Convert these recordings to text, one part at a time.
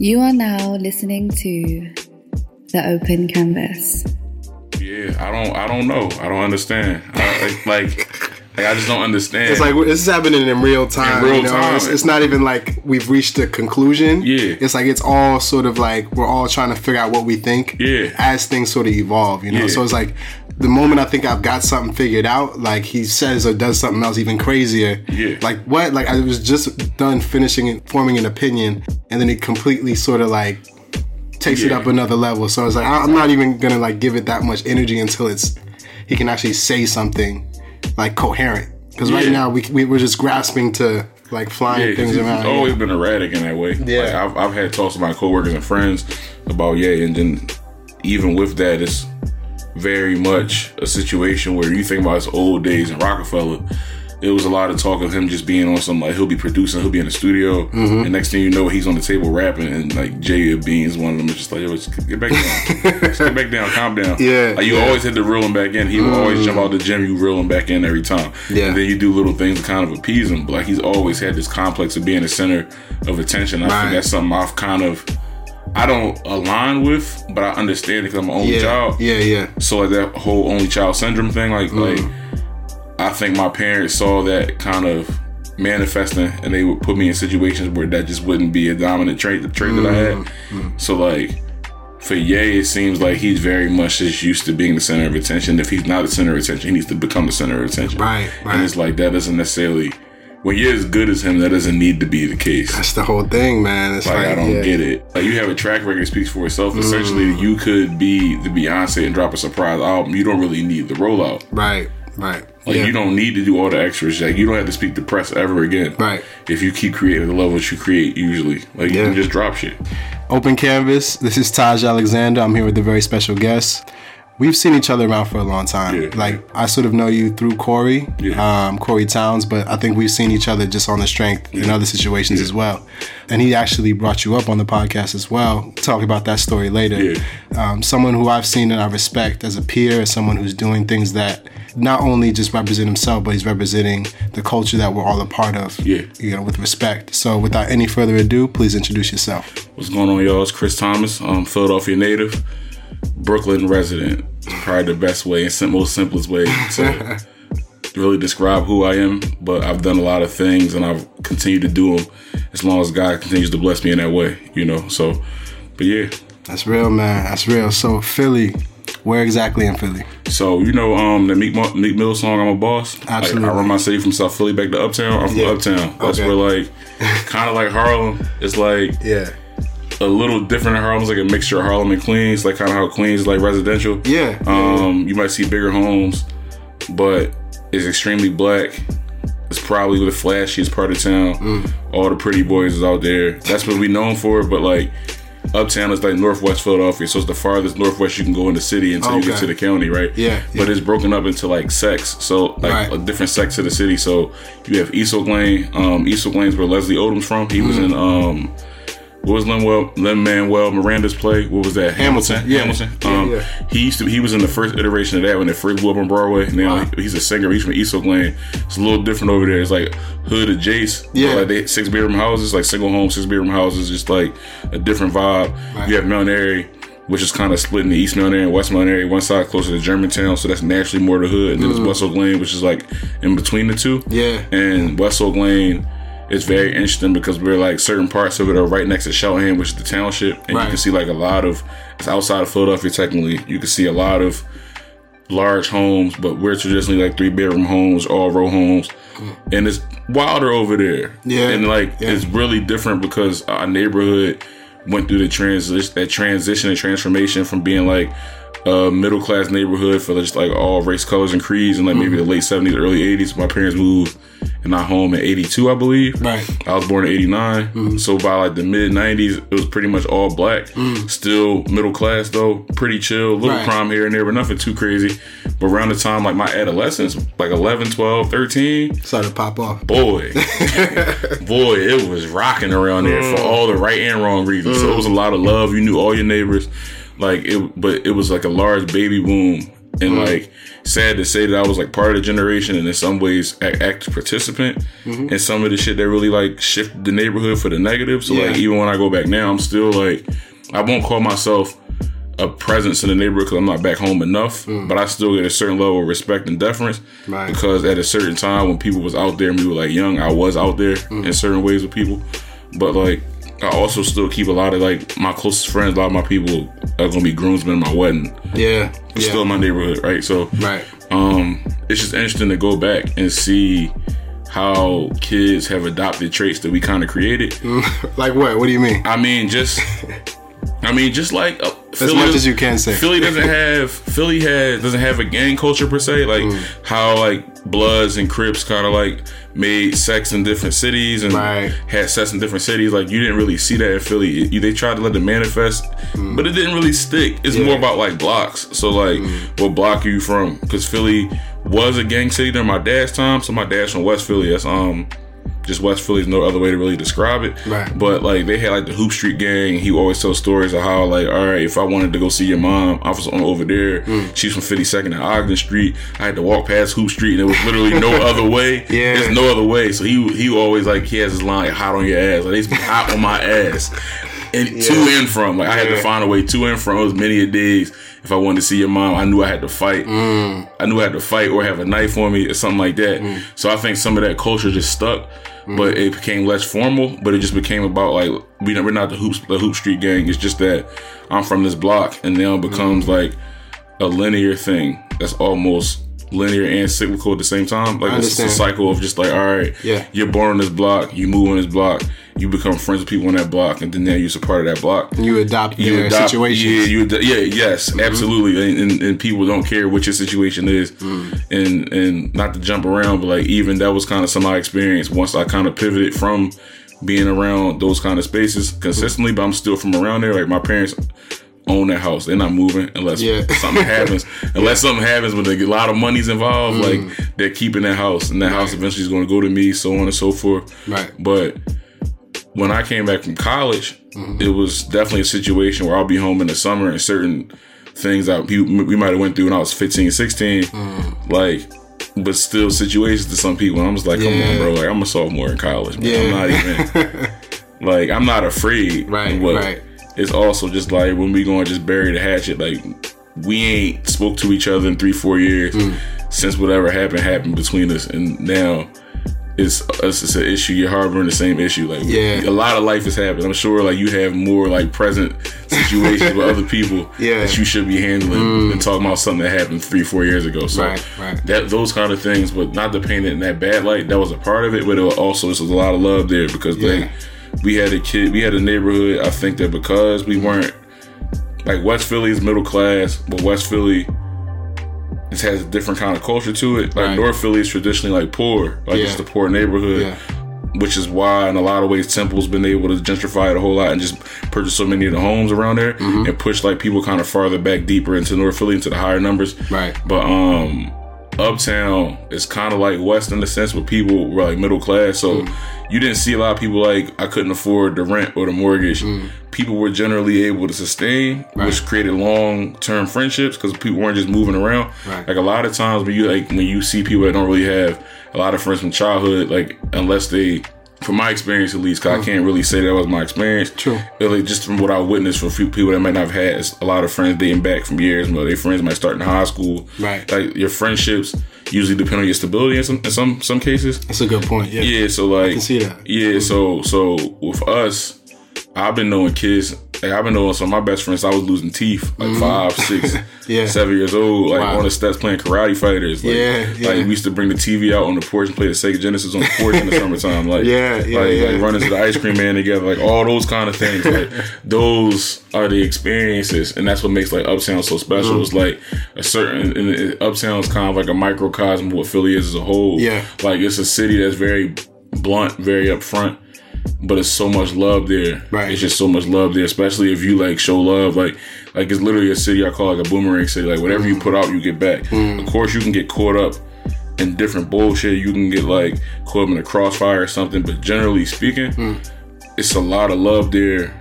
You are now listening to the Open Canvas. Yeah, I don't, I don't know. I don't understand. I, like, like, like, I just don't understand. It's like this is happening in real time. In real you know? time. It's, it's not even like we've reached a conclusion. Yeah. It's like it's all sort of like we're all trying to figure out what we think. Yeah. As things sort of evolve, you know. Yeah. So it's like the moment I think I've got something figured out, like he says or does something else even crazier. Yeah. Like what? Like I was just done finishing it, forming an opinion, and then he completely sort of like takes it up another level. So it's like I'm not even gonna like give it that much energy until it's he can actually say something like coherent. Because right now we, we we're just grasping to like flying Yeah, things around. always been erratic in that way. Yeah. Like, I've, I've had talks with my coworkers and friends about yeah, and then even with that, it's very much a situation where you think about his old days in Roc-A-Fella. It was a lot of talk of him just being on some like he'll be producing, he'll be in the studio, Mm-hmm. and next thing you know, he's on the table rapping, and like Jay Beans, one of them, is just like, yo, just get back down, just get back down, calm down. Yeah, like you yeah. Mm. always hit the reeling back in. He would always jump out the gym, you reel him back in every time. Yeah. and then you do little things to kind of appease him. But like he's always had this complex of being the center of attention. I Right. think that's something I've kind of I don't align with, but I understand it because I'm an only yeah, child. yeah, yeah, So like that whole only child syndrome thing, like Mm. like I think my parents saw that kind of manifesting, and they would put me in situations where that just wouldn't be a dominant trait, the trait that I had. Mm, mm, mm. So like for Ye, it seems like he's very much just used to being the center of attention. If he's not the center of attention, he needs to become the center of attention. Right, right. And it's like that doesn't necessarily. When you're as good as him, that doesn't need to be the case. That's the whole thing, man. It's Like, like, I don't yeah. get it. Like you have a track record that speaks for itself. Mm. Essentially, you could be the Beyonce and drop a surprise album. You don't really need the rollout. Right, right. Like yeah. you don't need to do all the extras. Like you don't have to speak to press ever again. Right. If you keep creating the levels you create, usually, like you can just drop shit. Open Canvas. This is Taj Alexander. I'm here with a very special guest. We've seen each other around for a long time. Yeah. like I sort of know you through Corey, Yeah. um, Corey Towns, but I think we've seen each other just on the strength in other situations as well. And he actually brought you up on the podcast as well. Talk about that story later. Yeah. Um, someone who I've seen and I respect as a peer, as someone who's doing things that not only just represent himself, but he's representing the culture that we're all a part of. Yeah. You know, with respect. So without any further ado, please introduce yourself. What's going on, y'all? It's Chris Thomas. I'm Philadelphia native, Brooklyn resident. Probably the best way and most simplest way to really describe who I am. But I've done a lot of things and I've continued to do them as long as God continues to bless me in that way, you know. So, but yeah. That's real, man. That's real. So Philly, where exactly in Philly? So you know um the Meek, Meek Mill song "I'm a Boss." Like, Absolutely. I run my city from South Philly back to Uptown. I'm from Yeah. Uptown. That's Okay. where like kind of like Harlem. It's like Yeah. a little different in Harlem. It's like a mixture of Harlem and Queens. Like kind of how Queens is like residential. Yeah. Um, you might see bigger homes, but it's extremely black. It's probably the flashiest part of town. Mm. All the pretty boys is out there. That's what we known for. But like, uptown is like northwest Philadelphia, so it's the farthest northwest you can go in the city until you get to the county, right? Yeah, But yeah. it's broken up into like sects, so like Right. a different sects of the city. So you have East Oak Lane. Um, East Oak Lane's where Leslie Odom's from. He Mm. was in um. What was Lin Lin Manuel Miranda's play? What was that? Hamilton. Yeah. Hamilton. Yeah, um, yeah. He used to. He was in the first iteration of that when it first blew up on Broadway. Now Wow. he's a singer. He's from East Oak Lane. It's a little different over there. It's like hood adjacent. Yeah. Like they six bedroom houses, like single home six bedroom houses, just like a different vibe. Right. You have Mount Airy, which is kind of split in the East Mount Airy and West Mount Airy. One side closer to Germantown, so that's naturally more the hood. And then Mm. there's West Oak Lane, which is like in between the two. Yeah. And West Oak Lane is very interesting because we're like certain parts of it are right next to Cheltenham, which is the township, and Right. you can see like a lot of it's outside of Philadelphia. Technically, you can see a lot of large homes, but we're traditionally like three bedroom homes, all row homes, mm. and it's wilder over there. Yeah. and like Yeah. it's really different because our neighborhood went through the transition, that transition and transformation from being like a middle class neighborhood for just like all race, colors, and creeds, and like maybe mm-hmm. the late seventies, early eighties. My parents moved in our home in eighty two, I believe. Right. I was born in '89, mm-hmm. so by like the mid '90s, it was pretty much all black. Mm. Still middle class though, pretty chill, little Right. crime here and there, but nothing too crazy. But around the time like my adolescence, like 11, 12, 13, Started to pop off. boy, boy, it was rocking around there for mm. all the right and wrong reasons. So it was a mm. lot of love. You knew all your neighbors, like it, but it was like a large baby boom and mm-hmm. like sad to say that I was like part of the generation and in some ways act, active participant mm-hmm. in some of the shit that really like shifted the neighborhood for the negative. So like even when I go back now, I'm still like I won't call myself a presence in the neighborhood because I'm not back home enough, mm. but I still get a certain level of respect and deference Right. because at a certain time when people was out there and we were like young, I was out there mm-hmm. in certain ways with people, but like I also still keep a lot of like my closest friends, a lot of my people are gonna be groomsmen in my wedding. Yeah. It's yeah. still in my neighborhood, right? So right. um it's just interesting to go back and see how kids have adopted traits that we kind of created. Like what? What do you mean? I mean, just I mean, just like uh, As much as you can say. Philly doesn't have Philly has doesn't have a gang culture per se, like Mm. how like Bloods and Crips kind of like made sex in different cities and Right. had sex in different cities. Like you didn't really see that in Philly. It- they tried to let it manifest, but it didn't really stick. It's Mm. Yeah. Mm. more about like blocks. So like, what block are you from? Because Philly was a gang city during my dad's time. So my dad's from West Philly. That's um. Just West Philly is no other way to really describe it. Right. But like they had like the Hoop Street gang. He would always tell stories of how like, all right, if I wanted to go see your mom, I was on over there. Mm. She's from 52nd and Ogden Street. I had to walk past Hoop Street, and there was literally no other way. Yeah. There's no other way. So he he always like he has his line like, hot on your ass. Like they used to be hot on my ass. And to and from, like I had to find a way to and from. It was many a days. If I wanted to see your mom, I knew I had to fight. Mm. I knew I had to fight or have a knife on me or something like that. So I think some of that culture just stuck, Mm-hmm. but it became less formal. But it just became about like we we're not the hoops the hoop street gang. It's just that I'm from this block, and now it becomes mm-hmm. like a linear thing. That's almost linear and cyclical at the same time. Like it's a cycle of just like all right, Yeah. you're born on this block, you move on this block, you become friends with people on that block, and then now you're a part of that block You adopt you their adopt, situations. Yeah, you ad- yeah, yes, mm-hmm. absolutely. And, and, and people don't care what your situation is, mm-hmm. and and not to jump around, but like even that was kind of some of my experience once I kind of pivoted from being around those kind of spaces consistently, but I'm still from around there. Like my parents own that house; they're not moving unless Yeah. something happens. Unless something happens, when a lot of money's involved, mm. like they're keeping that house, and that house eventually is going to go to me, so on and so forth. Right. But when I came back from college, it was definitely a situation where I'll be home in the summer and certain things that we, we might have went through when I was 15, 16, like, but still situations to some people. And I'm just like, come Yeah. on, bro. Like, I'm a sophomore in college, man. I'm not even, like, I'm not afraid. Right, but right. It's also just like when we going to just bury the hatchet, like, we ain't spoke to each other in three, four years Mm. since whatever happened happened between us. And now, it's it's, it's an issue. You're harboring the same issue. Like Yeah. a lot of life has happened. I'm sure like you have more like present situations with other people Yeah. that you should be handling mm. than talking about something that happened three, four years ago. So Right, right. that those kind of things, but not to paint it in that bad light. That was a part of it, but it also was a lot of love there because Yeah. like we had a kid, we had a neighborhood. I think that because we weren't like West Philly is middle class, but West Philly it has a different kind of culture to it. Like Right. North Philly is traditionally like poor, like Yeah. it's the poor neighborhood, Yeah. which is why in a lot of ways Temple's been able to gentrify it a whole lot and just purchase so many of the homes around there Mm-hmm. and push like people kind of farther back deeper into North Philly into the higher numbers. Right. But um uptown is kind of like west in the sense where people were like middle class so Mm. you didn't see a lot of people like i couldn't afford the rent or the mortgage people were generally able to sustain Mm. Right. which created long-term friendships because people weren't just moving around Right. like a lot of times when you like when you see people that don't really have a lot of friends from childhood like unless they from my experience at least 'cause i can't really say that was my experience Mm. True. like just from what I witnessed from a few people that might not have had a lot of friends dating back from years, but their friends might start in high school. Right. Like your friendships usually depend on your stability in some in some some cases. That's a good point. Yeah. Yeah. So like can see that. Yeah. So so with us, I've been knowing kids. Like I've been knowing some of my best friends. I was losing teeth like five, six. Yeah. seven years old, like Wow. on the steps playing karate fighters. Like, Yeah, yeah. Like we used to bring the TV out on the porch and play the Sega Genesis on the porch in the summertime. Like Yeah, yeah, like, yeah. like running to the ice cream man together. Like all those kind of things. Like those are the experiences, and that's what makes like Uptown so special. Mm-hmm. It's like a certain and is kind of like a microcosm of what Philly is as a whole. Yeah. like it's a city that's very blunt, very upfront but it's so much love there. Right. It's just so much love there, especially if you like show love. Like, like it's literally a city I call like a boomerang city. Like whatever you mm. put out, you get back. Mm. Of course, you can get caught up in different bullshit. You can get like caught up in a crossfire or something. But generally speaking, mm. it's a lot of love there.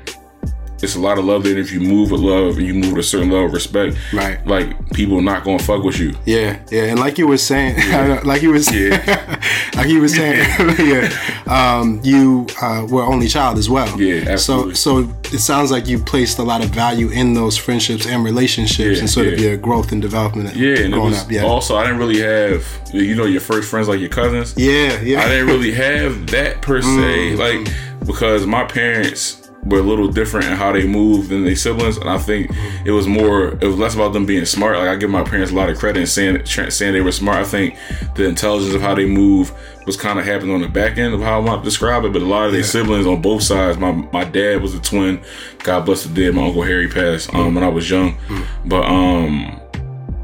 It's a lot of love there. If you move with love and you move with a certain level of respect, Right. Like people not gonna fuck with you. Yeah, yeah, and like you were saying, like you was, Yeah. like you were saying, yeah, um, you uh, were only child as well. Yeah, absolutely. So, so it sounds like you placed a lot of value in those friendships and relationships, Yeah, and sort of your growth and development. Yeah, and growing up. Yeah, also I didn't really have you know your first friends like your cousins. yeah, yeah. I didn't really have that per se, Mm. like because my parents were a little different in how they moved than their siblings, and I think it was more, it was less about them being smart. Like I give my parents a lot of credit in saying saying they were smart. I think the intelligence of how they move was kind of happening on the back end of how I want to describe it. But a lot of their siblings on both sides, my my dad was a twin. God bless the dead. My uncle Harry passed um, when I was young, but um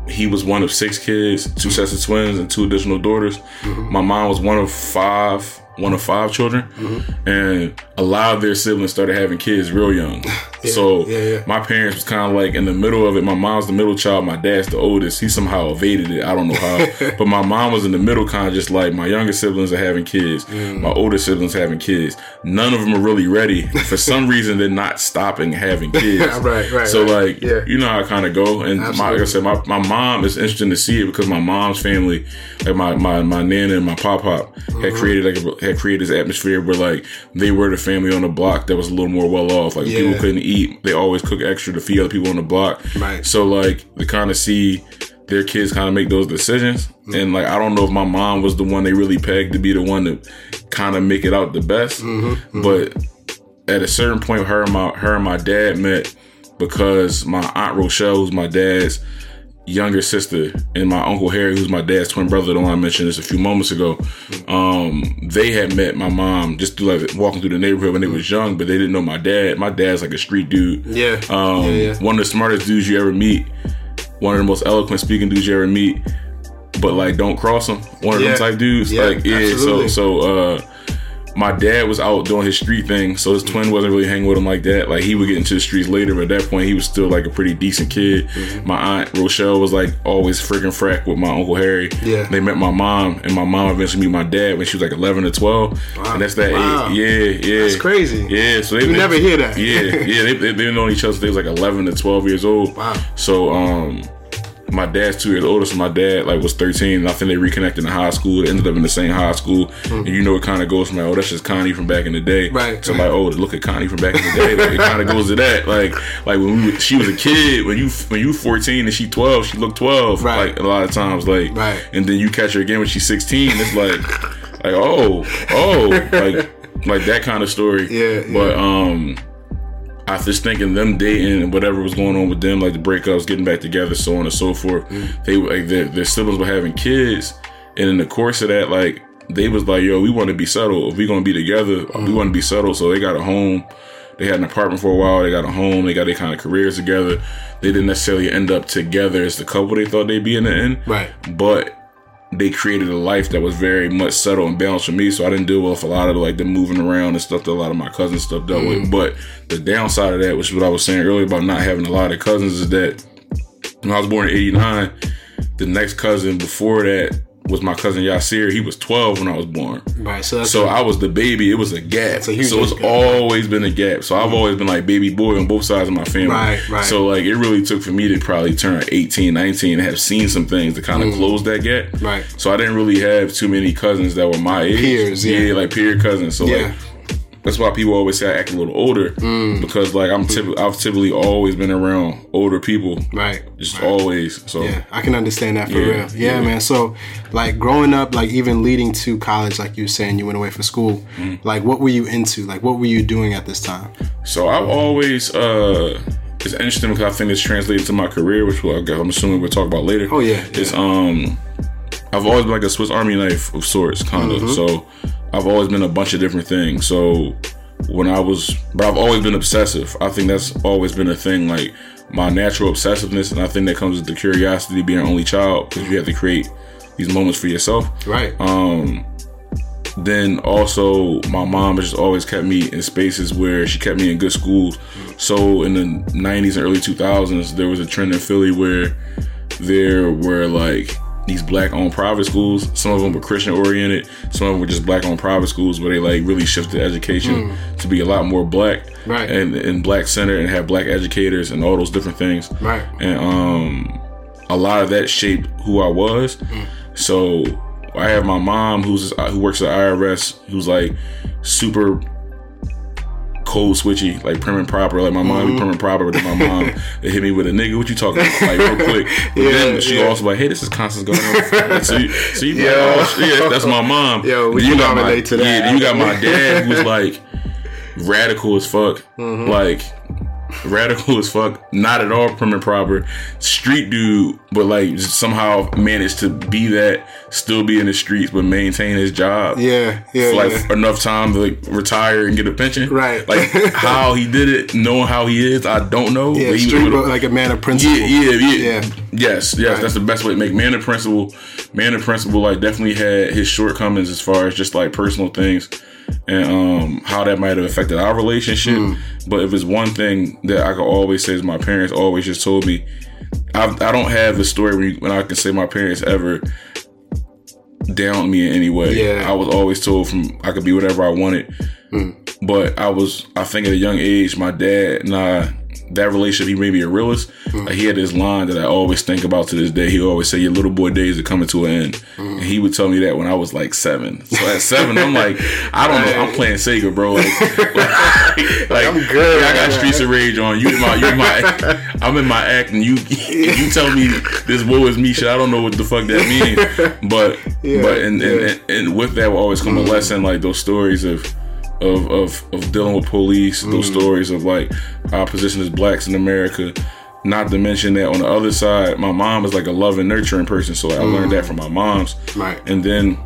he was one of six kids, two sets of twins, and two additional daughters. Mm-hmm. My mom was one of five, one of five children, Mm-hmm. and a lot of their siblings started having kids real young. so yeah, yeah. my parents was kind of like in the middle of it. My mom's the middle child, my dad's the oldest. He somehow evaded it. I don't know how, but my mom was in the middle, kind of just like my younger siblings are having kids, Mm. my older siblings having kids. None of them are really ready. For some reason, they're not stopping having kids. Right, right, So right. like, Yeah. you know how I kind of go, and my, like I said, my, my mom is interesting to see it because my mom's family, like my my, my nana and my pop pop, Mm-hmm. had created like a, had created this atmosphere where like they were the family on the block that was a little more well off. Like Yeah. people couldn't eat, they always cook extra to feed other people on the block. Right. So like they kind of see their kids kind of make those decisions, Mm-hmm. and like I don't know if my mom was the one they really pegged to be the one to kind of make it out the best, Mm-hmm. but at a certain point, her and my her and my dad met because my aunt Rochelle, who's my dad's younger sister, and my uncle Harry, who's my dad's twin brother, the one I mentioned this a few moments ago. Um, they had met my mom just through like walking through the neighborhood when they was young, but they didn't know my dad. My dad's like a street dude. Yeah. Um, Yeah, yeah. one of the smartest dudes you ever meet, one of the most eloquent speaking dudes you ever meet. But like, don't cross him. One of Yeah. them type dudes. Yeah, like, yeah. absolutely. So, so uh, my dad was out doing his street thing, so his twin wasn't really hanging with him like that. Like he would get into the streets later, but at that point he was still like a pretty decent kid. Mm-hmm. My aunt Rochelle was like always freaking frack with my uncle Harry. Yeah. They met my mom, and my mom eventually met my dad when she was like eleven or twelve, wow. and that's that. Wow. Age. Yeah, yeah. That's crazy. Yeah, so they You never hear that. Yeah, yeah. They they they've known each other since they was like eleven to twelve years old. Wow. So um, my dad's two years older, so my dad like was thirteen. And I think they reconnected in high school. They ended up in the same high school, and you know it kind of goes from like, oh, that's just Connie from back in the day. Right, So like, oh, look at Connie from back in the day. Like, it kind of goes to that. Like, like when we, she was a kid, when you when you fourteen and she twelve, she looked twelve. Right. Like a lot of times, like, Right. and then you catch her again when she's sixteen. It's like, like oh, oh, like like that kind of story. Yeah, yeah. But um. I was just thinking them dating and whatever was going on with them, like the breakups, getting back together, so on and so forth. Mm. They like their, their siblings were having kids, and in the course of that, like they was like, "Yo, we want to be settled. If we gonna be together, Mm. we want to be settled." So they got a home. They had an apartment for a while. They got a home. They got their kind of careers together. They didn't necessarily end up together as the couple they thought they'd be in the end, Right. but they created a life that was very much settled and balanced for me. So I didn't deal with a lot of like the moving around and stuff that a lot of my cousins stuff dealt with. Mm. But the downside of that, which is what I was saying earlier about not having a lot of cousins, is that when I was born in '89, the next cousin before that was my cousin Yasir. He was 12 when I was born. Right. So So I was the baby. It was a gap. so it's gap. always been a gap. So I've always been like baby boy on both sides of my family. Right, right. So like it really took for me to probably turn 18, 19 and have seen some things to kind of close that gap. Mm. Right. So I didn't really have too many cousins that were my age. Peers, yeah. like peer cousins. So Yeah. like that's why people always say I act a little older Mm. because like I'm typically I've typically always been around older people. right. Just always. So Yeah, I can understand that for Yeah, real. Yeah, yeah. man. So, like growing up, like even leading to college, like you were saying, you went away for school. Mm. Like, what were you into? Like, what were you doing at this time? So I've always uh it's interesting because I think it's translated to my career, which we'll, I'm assuming we'll talk about later. Oh, yeah, It's um I've always been like a Swiss Army knife of sorts, kind of. So I've always been a bunch of different things. So when I was, but I've always been obsessive. I think that's always been a thing. Like my natural obsessiveness, and I think that comes with the curiosity, being an only child, because you have to create these moments for yourself. Right. Um, then also my mom has just always kept me in spaces where she kept me in good schools. So in the 90s and early 2000s, there was a trend in Philly where there were like these black owned private schools. Some of them were Christian oriented. Some of them were just black owned private schools where they like really shifted education hmm. to be a lot more black Right. and, and black centered and have black educators and all those different things. Right. And um, a lot of that shaped who I was. Hmm. So I have my mom who's uh, who works at IRS who's like super code switchy, like prim and proper. Like my mom be prim and proper, but then my mom they hit me with a nigga. What you talking about? Like real quick. But Yeah, then she yeah. also like, hey, this is Constance going on. Like, so you, so you Yo. like, oh shit, that's my mom. Yo, Then you got my to that. yeah. You got my dad who's like radical as fuck, Mm-hmm. like radical as fuck, not at all prim and proper, street dude, but like somehow managed to be that, still be in the streets, but maintain his job Yeah, yeah, like yeah. enough time to like retire and get a pension. Right. Like how he did it, knowing how he is, I don't know. Yeah, but he was street, like a man of principle. yeah, yeah, yeah, Yeah. Yes, yes, Right. that's the best way to make man of principle. Man of principle, like definitely had his shortcomings as far as just like personal things and um how that might have affected our relationship. Hmm. But if it's one thing that I could always say is my parents always just told me, I, I don't have a story when, you, when I can say my parents ever down me in any way. Yeah. I was always told from I could be whatever I wanted. But I was, I think at a young age, my dad and I, that relationship, he made me a realist. Mm. Like, he had this line that I always think about to this day. He always say, "Your little boy days are coming to an end." Mm. And he would tell me that when I was like seven. So at seven, I'm like, I don't know. I'm playing Sega, bro. Like, like, like, I'm good, I got. Streets of Rage on. You in my, you in my, I'm in my act, and you, you tell me this woe is me shit. I don't know what the fuck that means. But, Yeah, but and, yeah. and, and and with that will always come a mm. lesson like those stories of of of, of dealing with police those mm. stories of like our position as blacks in america. Not to mention that on the other side my mom is like a loving nurturing person so i learned that mm. from my mom's. Right. and then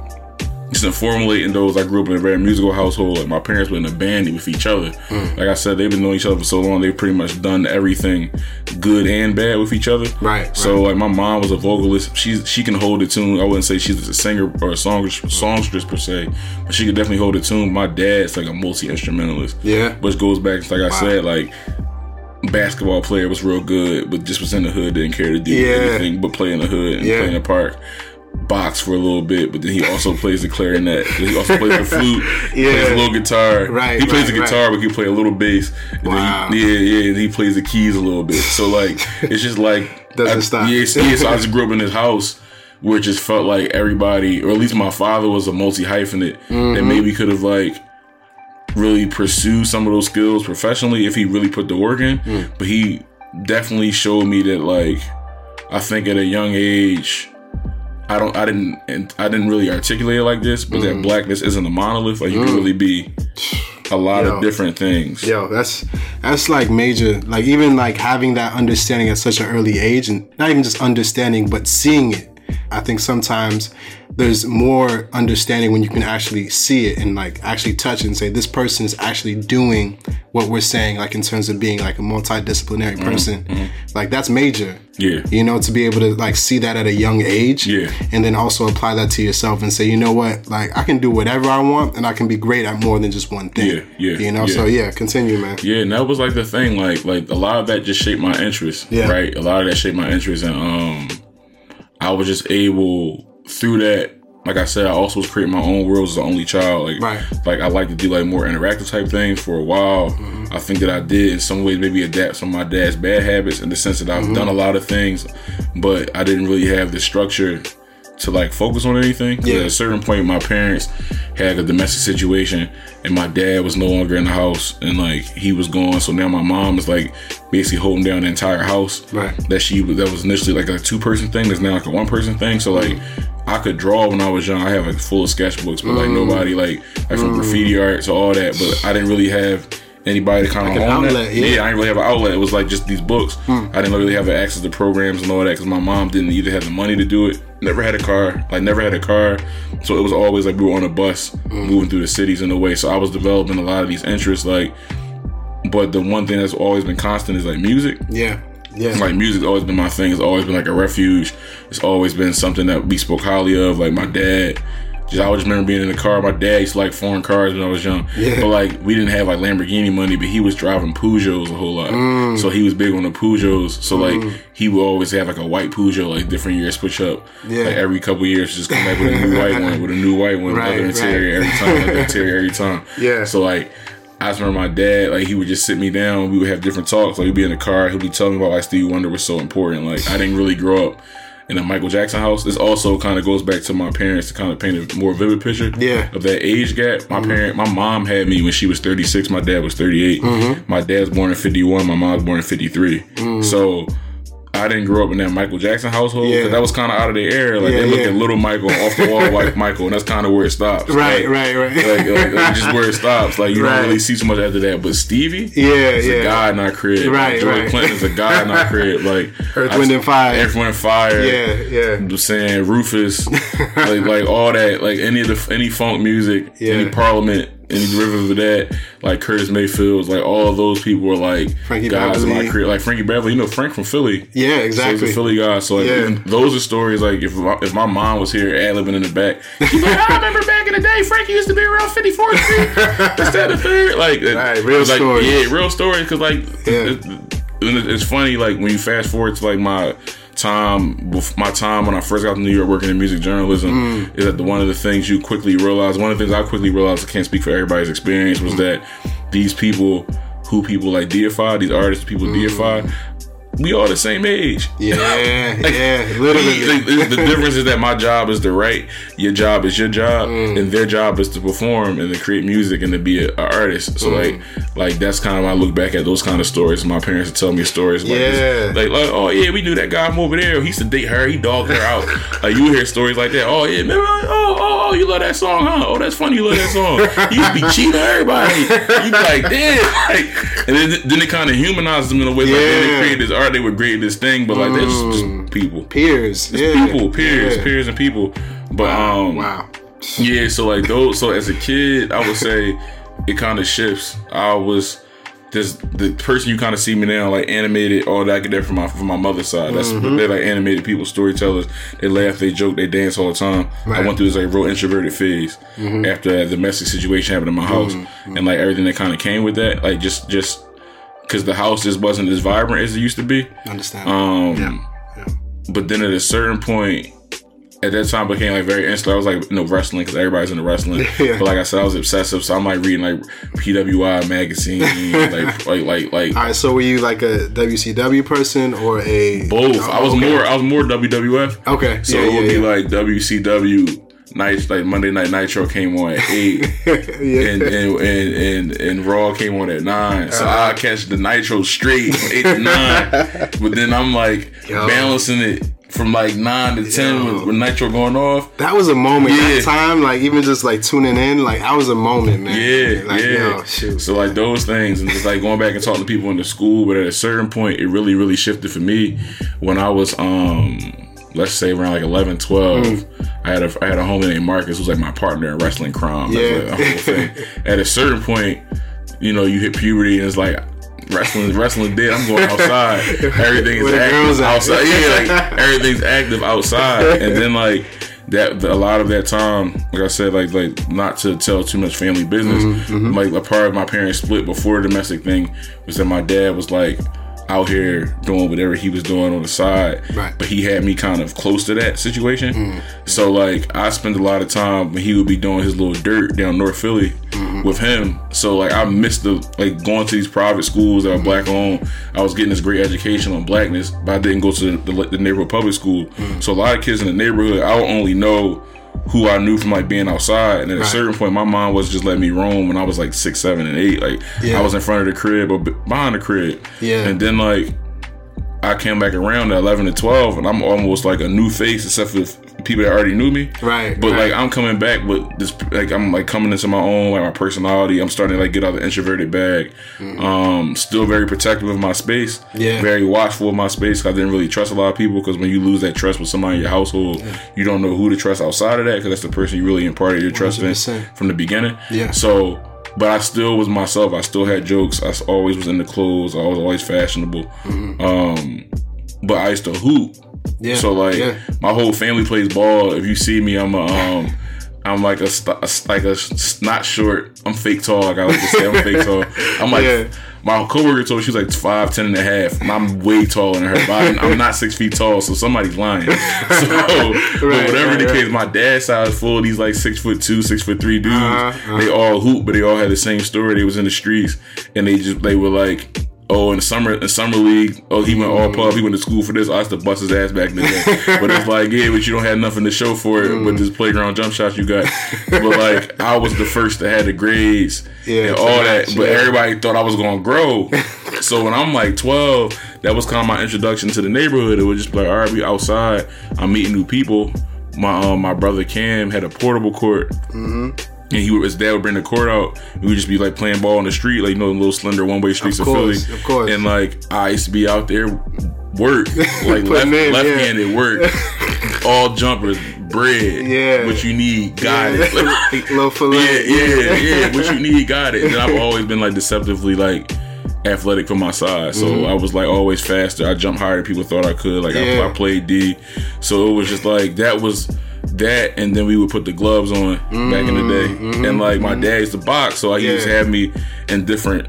just in formulating those i grew up in a very musical household like my parents were in a band with each other Mm. like i said they've been knowing each other for so long they've pretty much done everything good and bad with each other Right, so like my mom was a vocalist. She's she can hold a tune. I wouldn't say she's a singer or a song songstress per se, but she could definitely hold a tune. My dad's like a multi instrumentalist. Yeah. which goes back like I said, like basketball player was real good, but just was in the hood, didn't care to do Yeah. anything but play in the hood and Yeah. play in the park. Box for a little bit, but then he also plays the clarinet. He also plays the flute. Yeah. plays a little guitar. Right, He plays right, the guitar, but he can play a little bass. And then Wow. he, yeah, yeah. And he plays the keys a little bit. So like, it's just like Doesn't I- stop. Yeah, so, yeah, so I just grew up in this house where it just felt like everybody, or at least my father was a multi hyphenate Mm-hmm. that maybe could have like really pursued some of those skills professionally if he really put the work in. Mm. But he definitely showed me that like I think at a young age. I don't. I didn't. I didn't really articulate it like this, but Mm. that blackness isn't a monolith. Like you can really be a lot Yo. of different things. Yo, that's that's like major. Like even like having that understanding at such an early age, and not even just understanding, but seeing it. I think sometimes there's more understanding when you can actually see it and like actually touch it and say this person is actually doing what we're saying. Like in terms of being like a multidisciplinary person, like that's major. Yeah. You know, to be able to like see that at a young age. Yeah. And then also apply that to yourself and say, you know what, like I can do whatever I want and I can be great at more than just one thing. Yeah, yeah, You know, yeah. so yeah, continue, man. Yeah, and that was like the thing. Like, like a lot of that just shaped my interest. Yeah. Right. A lot of that shaped my interest, and um, I was just able through that. Like I said, I also was creating my own worlds as the only child. Like, Right. like I like to do like more interactive type things for a while. Mm-hmm. I think that I did in some ways maybe adapt some of my dad's bad habits in the sense that I've Mm-hmm. done a lot of things, but I didn't really have the structure to like focus on anything. Yeah. At a certain point, my parents had a domestic situation, and my dad was no longer in the house, and like he was gone. So now my mom is like basically holding down the entire house. Right. That she that was initially like a two person thing. That's now like a one person thing. So like. I could draw when I was young. I have like full of sketchbooks, but like Mm. nobody like like from graffiti art to all that. But I didn't really have anybody to kind of an own that. outlet, yeah. I didn't really have an outlet. It was like just these books. Hmm. I didn't really have access to programs and all that because my mom didn't either have the money to do it. Never had a car. Like never had a car. So it was always like we were on a bus hmm. moving through the cities in a way. So I was developing a lot of these interests. Like, but the one thing that's always been constant is like music. Yeah. Yeah. Like music's always been my thing. It's always been like a refuge. It's always been something that we spoke highly of. Like my dad, just I just remember being in the car. My dad used to like foreign cars when I was young. Yeah. But like we didn't have like Lamborghini money, but he was driving Peugeots a whole lot. Mm. So he was big on the Peugeots. So like he would always have like a white Peugeot, like different years switch up. Yeah. Like every couple years, just come back with a new white one, with a new white one, Right, other interior right. every time, other interior every time. Yeah. So like. I just remember my dad, like he would just sit me down. We would have different talks. Like he'd be in the car. he'd be telling me about why Stevie Wonder was so important. Like I didn't really grow up in a Michael Jackson house. This also kind of goes back to my parents to kind of paint a more vivid picture Yeah. of that age gap. My mm-hmm. parent, my mom had me when she was 36. My dad was 38. Mm-hmm. My dad was born in 51. My mom was born in 53. Mm. So I didn't grow up in that Michael Jackson household. 'cause Yeah. that was kind of out of the air. Like Yeah, they look yeah. at little Michael off the wall like Michael, and that's kind of where it stops. Right, Like- right, right. Like, like, like, just where it stops. Like you Right. don't really see so much after that. But Stevie, Yeah, is yeah. a god in our crib. Right, like, George right. Clinton is a god in our crib. Like Earth, I- Wind, and Fire. Earth, Wind, and Fire. Yeah, yeah. I'm just saying Rufus, like like all that, like any of the any funk music, Yeah. any Parliament, any derivative of that, like Curtis Mayfield, like all those people were like Frankie guys in my career. Like Frankie Beverly, you know Frank from Philly. Yeah, So he's exactly. a Philly guy. So like, Yeah. those are stories. Like if my, if my mom was here, ad libbing in the back, she's like, I remember back in the day, Frankie used to be around 54th Street. Is that the third? Like, Right, real it's like, stories. Yeah, real stories. Because like, Yeah. it- it- it's funny. Like when you fast forward to like my time, my time when I first got to New York working in music journalism, Mm. is that the, one of the things you quickly realize. One of the things I quickly realized, I can't speak for everybody's experience, was that these people who people like deify, these artists people Mm. deify, we all the same age. Yeah, yeah, literally. Like, the, difference is that my job is to write, your job is your job, Mm. and their job is to perform and to create music and to be an artist. So Mm. like, like that's kind of I look back at those kind of stories. My parents would tell me stories like, this. Yeah. like, like, oh yeah, we knew that guy from over there. He used to date her. He dogged her out. like you hear stories like that. Oh yeah, remember? Oh, oh, oh, you love that song, huh? Oh, that's funny. You love that song. He used be cheating everybody. You be like, damn. Like, and then, then it kind of humanized them in a way. Like, then they Yeah. created this They were creating this thing, but like they're just, just people peers. yeah. people, peers, Yeah. peers, and people. But um, Wow. yeah. So like those. So as a kid, I would say it kind of shifts. I was this the person you kind of see me now, like animated, all that I get there from my from my mother's side. That's Mm-hmm. they're like animated people, storytellers. They laugh, they joke, they dance all the time. I went through this like real introverted phase Mm-hmm. after that domestic situation happened in my house, and like everything that kind of came with that, like just just because the house just wasn't as vibrant as it used to be. Understand. Um, yeah. but then at a certain point, at that time became like very insular. I was like, you know, wrestling because everybody's into wrestling. Yeah. But like I said, I was obsessive, so I'm like reading like PWI magazine, like like like like All right. So were you like a WCW person or a both. I was Okay. more I was more WWF. Okay. So yeah, it would yeah, be yeah. like WCW nights, like Monday Night Nitro came on at eight. yeah. and, and and and and Raw came on at nine, so Uh-huh. I catch the Nitro straight from eight to nine, but then I'm like Yo. balancing it from like nine to ten with, with Nitro going off. that was a moment. Yeah. That time, like even just like tuning in, like that was a moment, man. Yeah, Like, yeah. Yo, shoot. So like those things, and just like going back and talking to people in the school. But at a certain point, it really, really shifted for me when I was, um, let's say around like 11, 12. Mm. I had a I had a homie named Marcus who was like my partner in wrestling crime. Yeah. like, a whole thing. At a certain point, you know, you hit puberty and it's like. Wrestling, wrestling dead. I'm going outside. Everything is Where the girls active outside. Yeah, like everything's active outside. And then like that, a lot of that time, like I said, like like not to tell too much family business. Mm-hmm, Like a part of my parents split before the domestic thing was that my dad was like out here doing whatever he was doing on the side, Right. but he had me kind of close to that situation. Mm-hmm. So like I spent a lot of time when he would be doing his little dirt down North Philly Mm-hmm. with him. So like I missed the like going to these private schools that are black owned. I was getting this great education on blackness, but I didn't go to the, the, the neighborhood public school. Mm-hmm. So a lot of kids in the neighborhood, I would only know who I knew from like being outside. And at a certain point, my mom was just letting me roam when I was like six, seven, and eight. Like Yeah. I was in front of the crib or behind the crib. Yeah. And then like I came back around at 11 to 12 and I'm almost like a new face except for people that already knew me. Right, But right. like I'm coming back with this like I'm like coming into my own like my personality. I'm starting to like get out of the introverted bag. Um still very protective of my space. Mm-hmm. Yeah. Very watchful of my space. I didn't really trust a lot of people because when you lose that trust with somebody in your household, you don't know who to trust outside of that because that's the person you really imparted your trust in 100%. from the beginning. Yeah. So but I still was myself. I still had jokes. I always was in the clothes. I was always fashionable. Um, but I used to hoop. Yeah, So like yeah. my whole family plays ball. If you see me, I'm a um, I'm like a, a like a not short. I'm fake tall. Like I like to say, I'm fake tall. I'm like Yeah. my coworker told me she was like five, ten and a half, and I'm way taller than her. But I'm, not six feet tall, so somebody's lying. So, but whatever right, the right. case, my dad's side is full of these like six foot two, six foot three dudes. Uh-huh, They all hoop, but they all had the same story. They was in the streets, and they just they were like. Oh, in the summer, in summer league. Oh, he went all pub. He went to school for this. I used to bust his ass back in the day. but it's like, yeah, but you don't have nothing to show for it Mm. with this playground jump shots you got. But like, I was the first to have the grades Yeah, and all that. match, But yeah. everybody thought I was gonna grow. so when I'm like 12, that was kind of my introduction to the neighborhood. It was just like, all right, we outside. I'm meeting new people. My um, my brother Cam had a portable court. Mm-hmm. And he would, his dad would bring the court out. We would just be like playing ball on the street, like you know, the little slender one way streets of, course, Philly. of course. And like I used to be out there, work like left Putting in, left yeah. handed work, all jumpers, bread, Yeah. what you need, got it. little fillet. Yeah, yeah, yeah. What you need, got it. And I've always been like deceptively like athletic for my size. So Mm-hmm. I was like always faster. I jumped higher than people thought I could. Like Yeah. I, I played D. So it was just like that was that and then we would put the gloves on back in the day. And like my dad used to box, so he used to Mm-hmm. Have me in different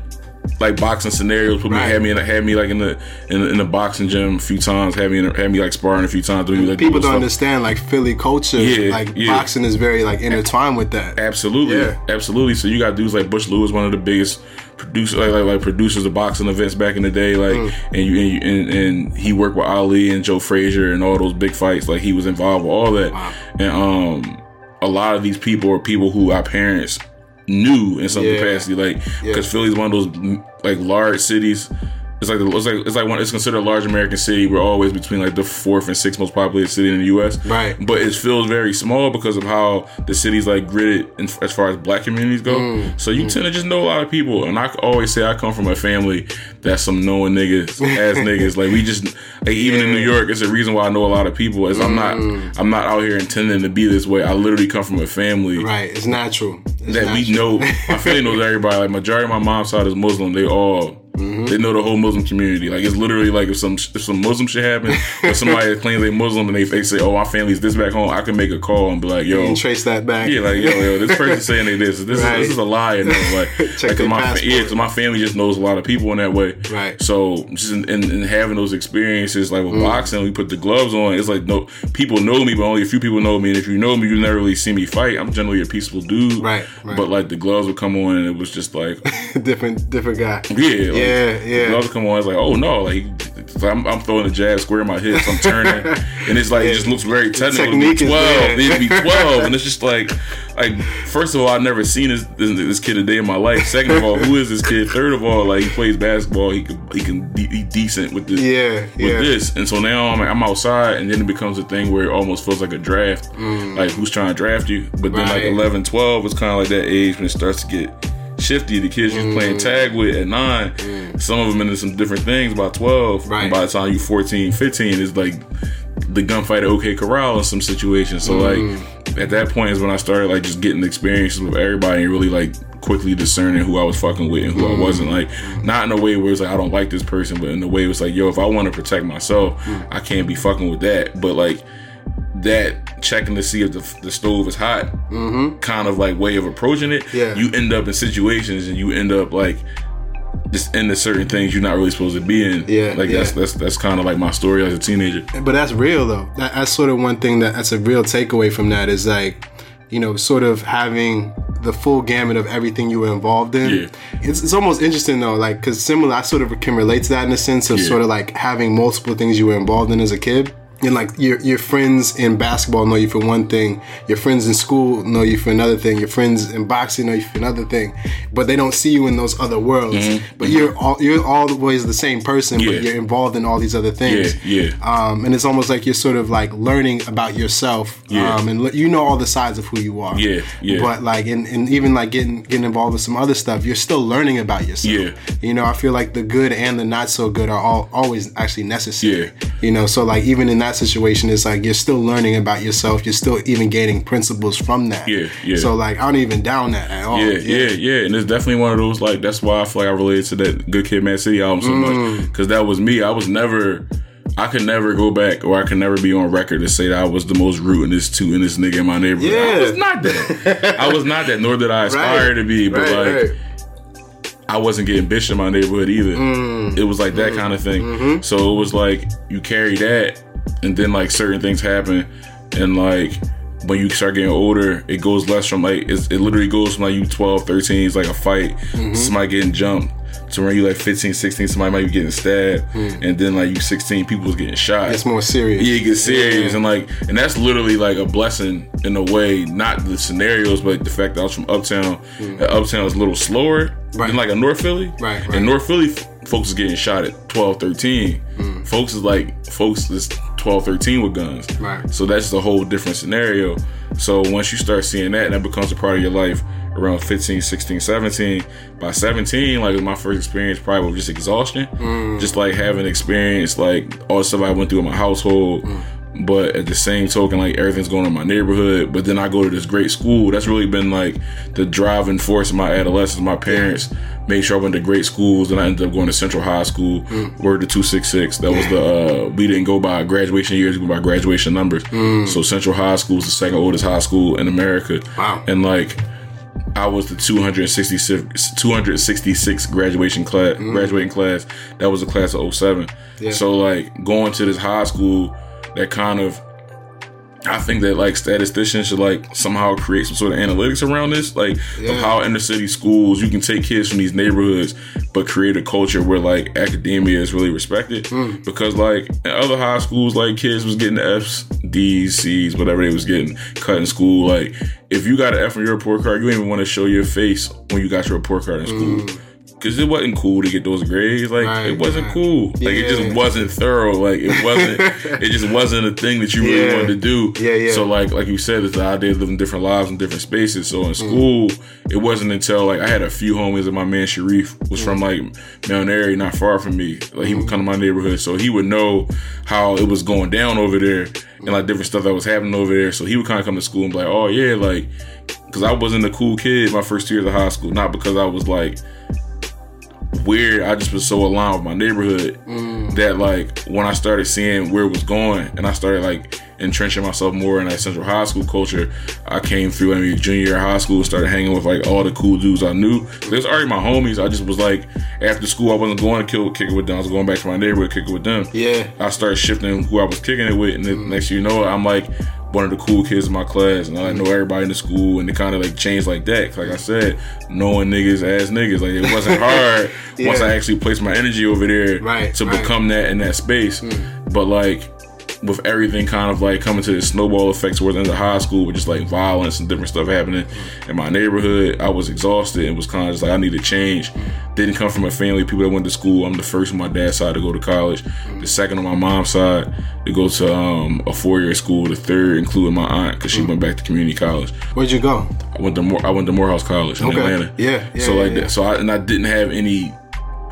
like boxing scenarios. Put me Right. had me in had me like in the in the, in the boxing gym a few times. Had me in, had me like sparring a few times. Doing like People don't stuff. understand like Philly culture. Yeah, like yeah. boxing is very like intertwined with that. Absolutely, Yeah. absolutely. So you got dudes like Butch Lewis, one of the biggest producers, like, like, like producers of boxing events back in the day. Like, Mm. and you and, you- and and he worked with Ali and Joe Frazier and all those big fights. Like he was involved with all that. And um, a lot of these people are people who our parents knew in some Yeah. capacity. Like, because Philly's one of those like large cities. It's like the, it's like it's like one. It's considered a large American city. We're always between like the fourth and sixth most populated city in the U.S. Right. But it feels very small because of how the city's like gridded in, as far as black communities go. Mm. So you tend to just know a lot of people. And I always say I come from a family that's some knowing niggas, as niggas. Like we just like even in New York, it's a reason why I know a lot of people. Is I'm not I'm not out here intending to be this way. I literally come from a family Right. It's natural. It's that we know. My family knows everybody. Like majority of my mom's side is Muslim. They all Mm-hmm. they know the whole Muslim community. Like it's literally like if some if some Muslim shit happens or somebody claims they Muslim and they, they say, "Oh, my family's this back home," I can make a call and be like, "Yo." and trace that back. yeah, like yo, yo, this person saying they this. This Right. is this is a lie. And? Like, Check like my passport. yeah, 'cause my family just knows a lot of people in that way. Right. So just in, in, in having those experiences, like Mm. with boxing, we put the gloves on. It's like no people know me, but only a few people know me. And if you know me, you never really see me fight. I'm generally a peaceful dude. Right, right. But like the gloves would come on, and it was just like different different guy. yeah, like, Yeah, The yeah. gloves come on. It's like oh no, like I'm, I'm throwing a jab square in my hips. I'm turning, and it's like it just looks very technical. Technique to is be twelve. It'd be twelve, and it's just like like first of all, I've never seen this, this this kid a day in my life. Second of all, who is this kid? Third of all, like he plays basketball. He can he can be he decent with this Yeah, with yeah. this. And so now I'm, I'm outside, and then it becomes a thing where it almost feels like a draft. Like who's trying to draft you? But then like Mm. Right. 11, 12 is kind of like that age when it starts to get shifty. The kids Mm. playing tag with at nine, some of them into some different things by 12. Right. And by the time you 14, 15, it's like the gunfight at OK Corral in some situations. So Mm. like at that point is when I started like just getting experiences with everybody and really like quickly discerning who I was fucking with and who Mm. I wasn't. Like not in a way where it's like I don't like this person, but in a way it was like, yo, if I want to protect myself, Mm. I can't be fucking with that. But like that checking to see if the, the stove is hot kind of like way of approaching it Mm-hmm. Yeah. you end up in situations and you end up like just into certain things you're not really supposed to be in Yeah, like yeah. that's that's that's kind of like my story as a teenager But that's real though. That, that's sort of one thing that that's a real takeaway from that is like, you know, sort of having the full gamut of everything you were involved in. Yeah. It's, it's almost interesting though, like because similar, I sort of can relate to that in the sense of Yeah. sort of like having multiple things you were involved in as a kid. And like your your friends in basketball know you for one thing, your friends in school know you for another thing, your friends in boxing know you for another thing, but they don't see you in those other worlds. But you're all you're always the same person, Mm-hmm. Yeah. but you're involved in all these other things yeah yeah um, and it's almost like you're sort of like learning about yourself Yeah. um, and le- you know all the sides of who you are Yeah, yeah. but like and, and even like getting getting involved with some other stuff you're still learning about yourself Yeah. you know i feel like the good and the not so good are all always actually necessary Yeah. you know so like even in that situation is like you're still learning about yourself you're still even gaining principles from that Yeah, yeah. so like i don't even down that at all yeah, yeah, yeah, and it's definitely one of those like that's why I feel like I related to that Good Kid, Mad City album so Mm. much because that was me. I was never I could never go back, or I could never be on record to say that I was the most rootinest, this nigga in my neighborhood. Yeah. I Yeah. was not that. I was not that. Nor did I aspire Right. to be. But Right, like, right. I wasn't getting bitched in my neighborhood either. Mm. It was like that kind of thing. Mm-hmm. So it was like you carry that, and then like certain things happen, and like when you start getting older, it goes less from like it's, it literally goes from like you 12, 13, it's like a fight, Mm-hmm. somebody getting jumped. To when you like 15, 16, somebody might be getting stabbed, and then like you 16, people was getting shot. Mm. It's more serious. Yeah, it gets serious, Yeah. and like, and that's literally like a blessing in a way. Not the scenarios, but the fact that I was from Uptown. and Uptown is a little slower Mm. Right. than like a North Philly. Right, right. And North Philly, folks is getting shot at 12, 13. Mm. Folks is like, folks is 12, 13 with guns. Right. So that's a whole different scenario. So once you start seeing that, and that becomes a part of your life around 15, 16, 17. By 17, like my first experience probably was just exhaustion. Mm. Just like having experience like all the stuff I went through in my household. Mm. But at the same token, like everything's going on in my neighborhood. But then I go to this great school. That's really been like the driving force of my adolescence. My parents made sure I went to great schools, and I ended up going to Central High School, Mm. word to two six six. That was the uh, we didn't go by graduation years, we go by graduation numbers. So Central High School is the second oldest high school in America. Wow. And like I was the 266 266 graduation class graduating class. That was a class of 07. Yeah. So like going to this high school that kind of I think that like statisticians should like somehow create some sort of analytics around this, like Yeah. of how inner city schools you can take kids from these neighborhoods, but create a culture where like academia is really respected. Hmm. Because like in other high schools, like kids was getting F's, D's, C's, whatever they was getting cut in school. Like if you got an F on your report card, you didn't even want to show your face when you got your report card in school. Hmm. Cause it wasn't cool to get those grades. Like Right, it wasn't right. cool. Like it just wasn't thorough. Like it wasn't. it just wasn't a thing that you really Yeah. wanted to do. Yeah, yeah. So like like you said, it's the idea of living different lives in different spaces. So in mm. school, it wasn't until like I had a few homies, and my man Sharif was from mm. like Mount Airy, not far from me. Like he would mm. come to my neighborhood, so he would know how it was going down over there and like different stuff that was happening over there. So he would kind of come to school and be like, oh yeah, like because I wasn't a cool kid my first two years of high school, not because I was like weird. I just was so aligned with my neighborhood mm. that like when I started seeing where it was going and I started like entrenching myself more in that central high school culture, I came through I mean junior year of high school, started hanging with like all the cool dudes I knew. There's already my homies. I just was like after school I wasn't going to kill kick it with them. I was going back to my neighborhood, kick it with them. Yeah. I started shifting who I was kicking it with, and then mm. next thing you know, I'm like one of the cool kids in my class, and I like, know everybody in the school, and it kind of like changed like that. Like I said, knowing niggas as niggas, like it wasn't hard once I actually placed my energy over there Right, to right. become that in that space. Mm. But like with everything kind of like coming to this snowball effect towards the end of high school with just like violence and different stuff happening in my neighborhood, I was exhausted and was kind of just like I need to change. Didn't come from a family of people that went to school. I'm the first on my dad's side to go to college, the second on my mom's side to go to um, a four year school, the third including my aunt because she went back to community college. Where'd you go? I went to More I went to Morehouse College in Okay. Atlanta. Yeah, yeah, so like yeah, that. So I and I didn't have any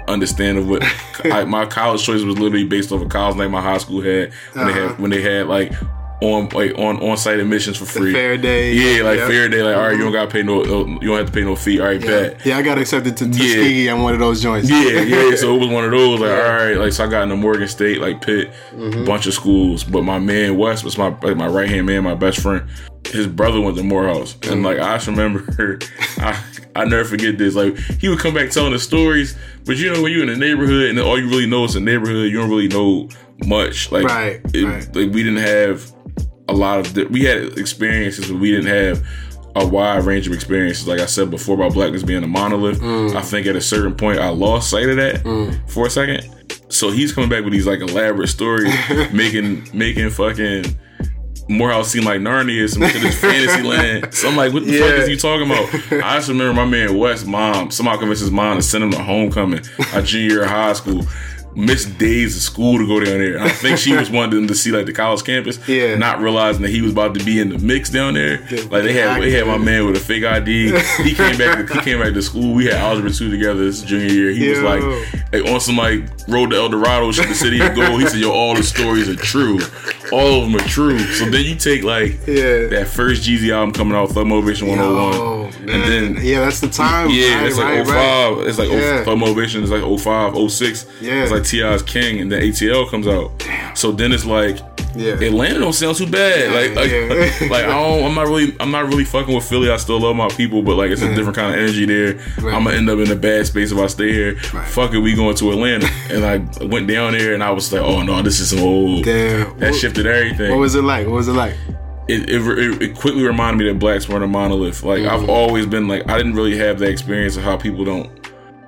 understanding of what I, my college choice was literally based off of college like my high school had when they Uh-huh. had when they had like on like on on site admissions for free. fair day. Yeah, like Yep. fair day. Like all right, you don't gotta pay no, you don't have to pay no fee. All right, bet. Yeah, I got accepted to Yeah. Tuskegee on one of those joints. Yeah, yeah. So it was one of those. Like, all right, like so I got into Morgan State, like Pitt, Mm-hmm. bunch of schools. But my man West was my like my right hand man, my best friend. His brother went to Morehouse, Mm-hmm. and like I just remember, I I never forget this. Like he would come back telling the stories, but you know when you're in the neighborhood and all you really know is the neighborhood, you don't really know much. Like, Right, it- right. like we didn't have a lot of we had experiences, but we didn't have a wide range of experiences. Like I said before about blackness being a monolith, Mm. I think at a certain point I lost sight of that for a second. So he's coming back with these like elaborate stories, making making fucking Morehouse seem like Narnia, some shit is fantasy land. So I'm like, what the fuck is he talking about? I just remember my man West mom, somehow convinced his mom to send him to homecoming, a junior year of high school. Missed days of school to go down there. I think she was wanting them to see like the college campus, Yeah. not realizing that he was about to be in the mix down there. Like they had, they had my man with a fake ID. He came back. He came back to school. We had algebra two together this junior year. He was like, like on some like road to El Dorado, shit, the city of gold. He said, "Yo, all the stories are true. All of them are true." So then you take like Yeah. that first Jeezy album coming out, Thug Motivation 101, Oh, and then yeah, that's the time. yeah, Right, it's like right, 05. right. It's like oh, Yeah. oh, Thug Motivation is like 05, 06. Yeah. It's like T.I.'s King, and then ATL comes out. So then it's like Yeah. Atlanta don't sound too bad. Like like, yeah. like I don't I'm not really I'm not really fucking with Philly. I still love my people, but like it's a different kind of energy there. Right. I'm gonna end up in a bad space if I stay here. Right. Fuck it, we going to Atlanta. and I went down there and I was like, oh no, this is some old Damn. that What- shifted everything What was it like? What was it like? it, it, it, it quickly reminded me that blacks weren't a monolith. Like I've mm-hmm. always been like I didn't really have that experience of how people don't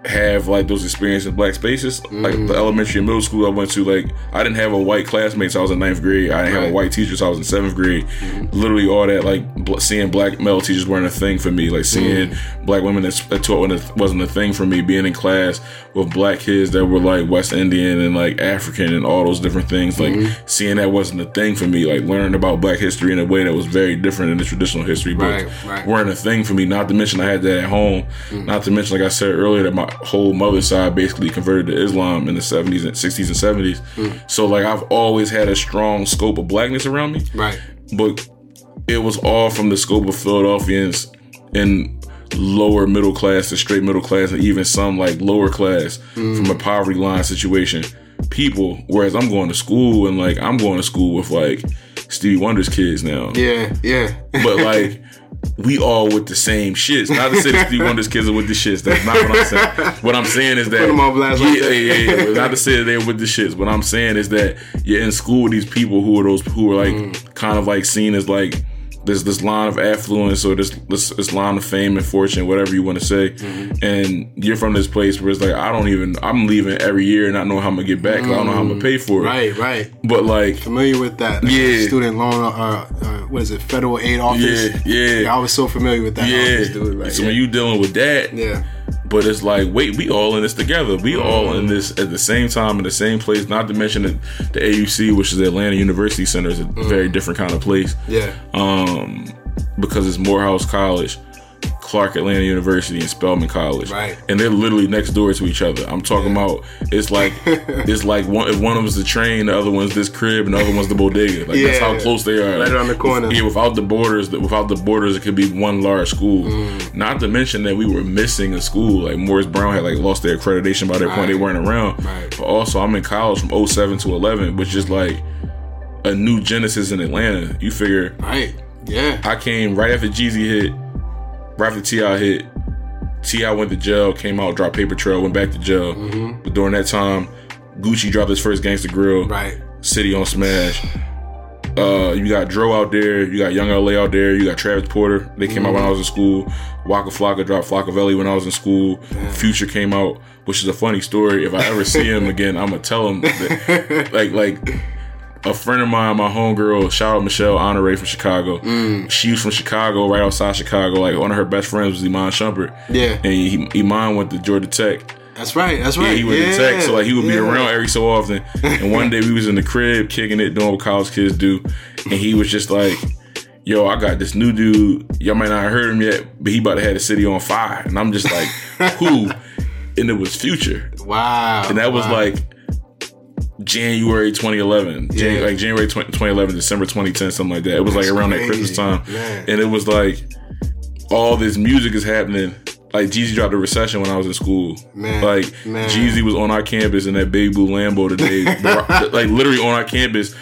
have like those experiences in black spaces. Like the mm. elementary and middle school I went to, like I didn't have a white classmate. So I was in ninth grade. I didn't have a white teacher. So I was in seventh grade. Mm-hmm. Literally all that like bl- seeing black male teachers weren't a thing for me. Like seeing mm. black women that, that taught when it wasn't a thing for me. Being in class with black kids that were like West Indian and like African and all those different things. Like mm-hmm. seeing that wasn't a thing for me. Like learning about black history in a way that was very different than the traditional history books Right, right. weren't a thing for me. Not to mention I had that at home. Mm-hmm. Not to mention, like I said earlier, that my whole mother's side basically converted to Islam in the seventies and sixties and seventies. Hmm. So like I've always had a strong scope of blackness around me, Right. but it was all from the scope of Philadelphians and lower middle class to straight middle class and even some like lower class hmm. from a poverty line situation people whereas i'm going to school and like i'm going to school with like stevie wonder's kids now Yeah. Yeah. but like we all with the same shits. Not to say that Stevie Wonder's kids are with the shits. That's not what I'm saying. What I'm saying is that Put 'em on blast yeah, like yeah, yeah, yeah. Not to say that they're with the shits. What I'm saying is that you're in school with these people who are those who are like Mm. kind of like seen as like there's this line of affluence or this this, this line of fame and fortune, whatever you want to say, Mm-hmm. and you're from this place where it's like I don't even I'm leaving every year and not know how I'm gonna get back. 'cause I don't know how I'm gonna pay for it. Mm. Right. Right. But like Familiar with that? Like Yeah. Student loan. Uh, uh, what is it? Federal aid office. Yeah, yeah. I was so familiar with that yeah, office, dude. Right. so yeah. when you dealing with that, yeah. But it's like, wait, we all in this together. We all in this at the same time in the same place. Not to mention that the AUC, which is the Atlanta University Center, is a very different kind of place. Yeah. Um, because it's Morehouse College, Clark Atlanta University, and Spelman College. Right. And they're literally next door to each other. I'm talking about it's like it's like one if one of them's the train, the other one's this crib, and the other one's the bodega. Like that's how close they are. Right around the corner. Yeah, without the borders, without the borders, it could be one large school. Mm. Not to mention that we were missing a school. Like Morris Brown had like lost their accreditation by that point. They weren't around. Right. But also, I'm in college from 07 to 11, which is like a new genesis in Atlanta. You figure Right. Yeah. I came right after Jeezy hit, right after T.I. hit. T.I. went to jail, came out, dropped Paper Trail, went back to jail. But during that time, Gucci dropped his first Gangsta Grill. Right. City on Smash. Uh, you got Dro out there, you got Yung LA out there, you got Travis Porter. They came out when I was in school. Waka Flocka dropped Flockavelli when I was in school. Future came out, which is a funny story. If I ever see him again, I'm gonna tell him that, like like a friend of mine, my homegirl, shout out Michelle Honore from Chicago. Mm. She was from Chicago, right outside Chicago. Like one of her best friends was Iman Shumpert. Yeah. And he, Iman went to Georgia Tech. That's right. That's right. Yeah, he went to tech, so like he would be yeah. around every so often. And one day we was in the crib kicking it, doing what college kids do, and he was just like, "Yo, I got this new dude. Y'all might not have heard him yet, but he about to have the city on fire." And I'm just like, "Who?" And it was Future, Wow. and that was like January 2011, Jan- like January 20, 2011, December 2010, something like that. It was like That's around that Christmas time, man. and it was like all this music is happening. Like Jeezy dropped a recession when I was in school. Man, like man. Jeezy was on our campus in that baby blue Lambo today, like literally on our campus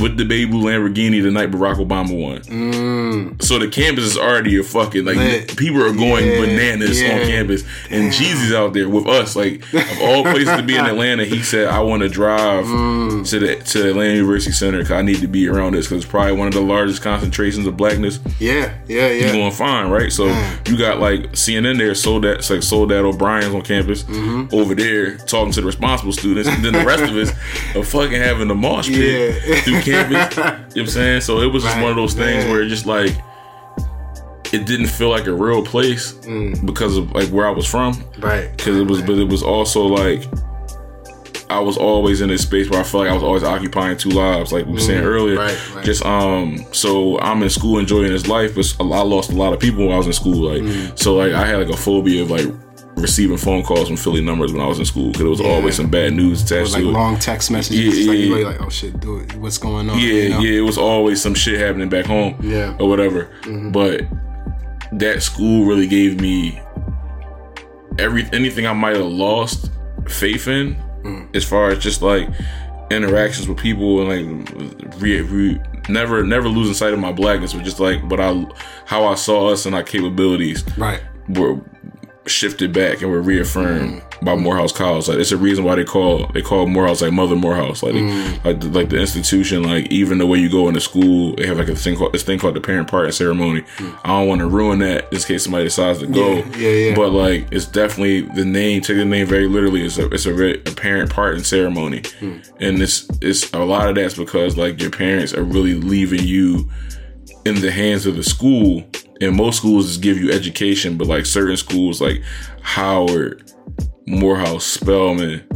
with the baby blue Lamborghini the night Barack Obama won. So the campus is already a fucking like Mm. Lit. people are going Yeah, bananas yeah. on campus, and Jeezy's out there with us. Like of all places to be in Atlanta, he said, "I want to drive Mm. to the to the Atlanta University Center because I need to be around this because it's probably one of the largest concentrations of blackness Yeah. Yeah. Yeah. you Yeah. going fine, right? So you got like CNN there, sold it's like Soledad O'Brien's on campus Mm-hmm. over there talking to the responsible students, and then the rest of us are fucking having the mosh pit Yeah. through campus. You know what I'm saying? So it was just Right, one of those things man. where it just like it didn't feel like a real place Mm. because of like where I was from. Right. Because it was, but it was also like I was always in this space where I felt like I was always occupying two lives, like we were saying earlier. Mm, right, right. Just um, so I'm in school enjoying this life, but I lost a lot of people when I was in school. Like, Mm. so like I had like a phobia of like receiving phone calls from Philly numbers when I was in school because it was always some bad news attached Like to it. long text messages. Yeah, It's like yeah, yeah. like, oh shit, dude, what's going on? Yeah, you know? yeah, it was always some shit happening back home. Yeah. Mm-hmm. Or whatever. But that school really gave me every anything I might have lost faith in Mm. as far as just like interactions with people and like re, re, never never losing sight of my blackness, but just like but I how I saw us and our capabilities Right. were shifted back and were reaffirmed by Morehouse College. Like it's a reason why they call they call Morehouse like Mother Morehouse. Like mm. like the, like the institution. Like even the way you go into school, they have like a thing called this thing called the parent parting ceremony. Mm. I don't want to ruin that in case somebody decides to go. Yeah, yeah, yeah. But like it's definitely the name. Take the name very literally. It's a it's a, re- a parent parting ceremony, hmm. and it's it's a lot of that's because like your parents are really leaving you in the hands of the school. And most schools just give you education, but like certain schools like Howard, Morehouse, Spelman,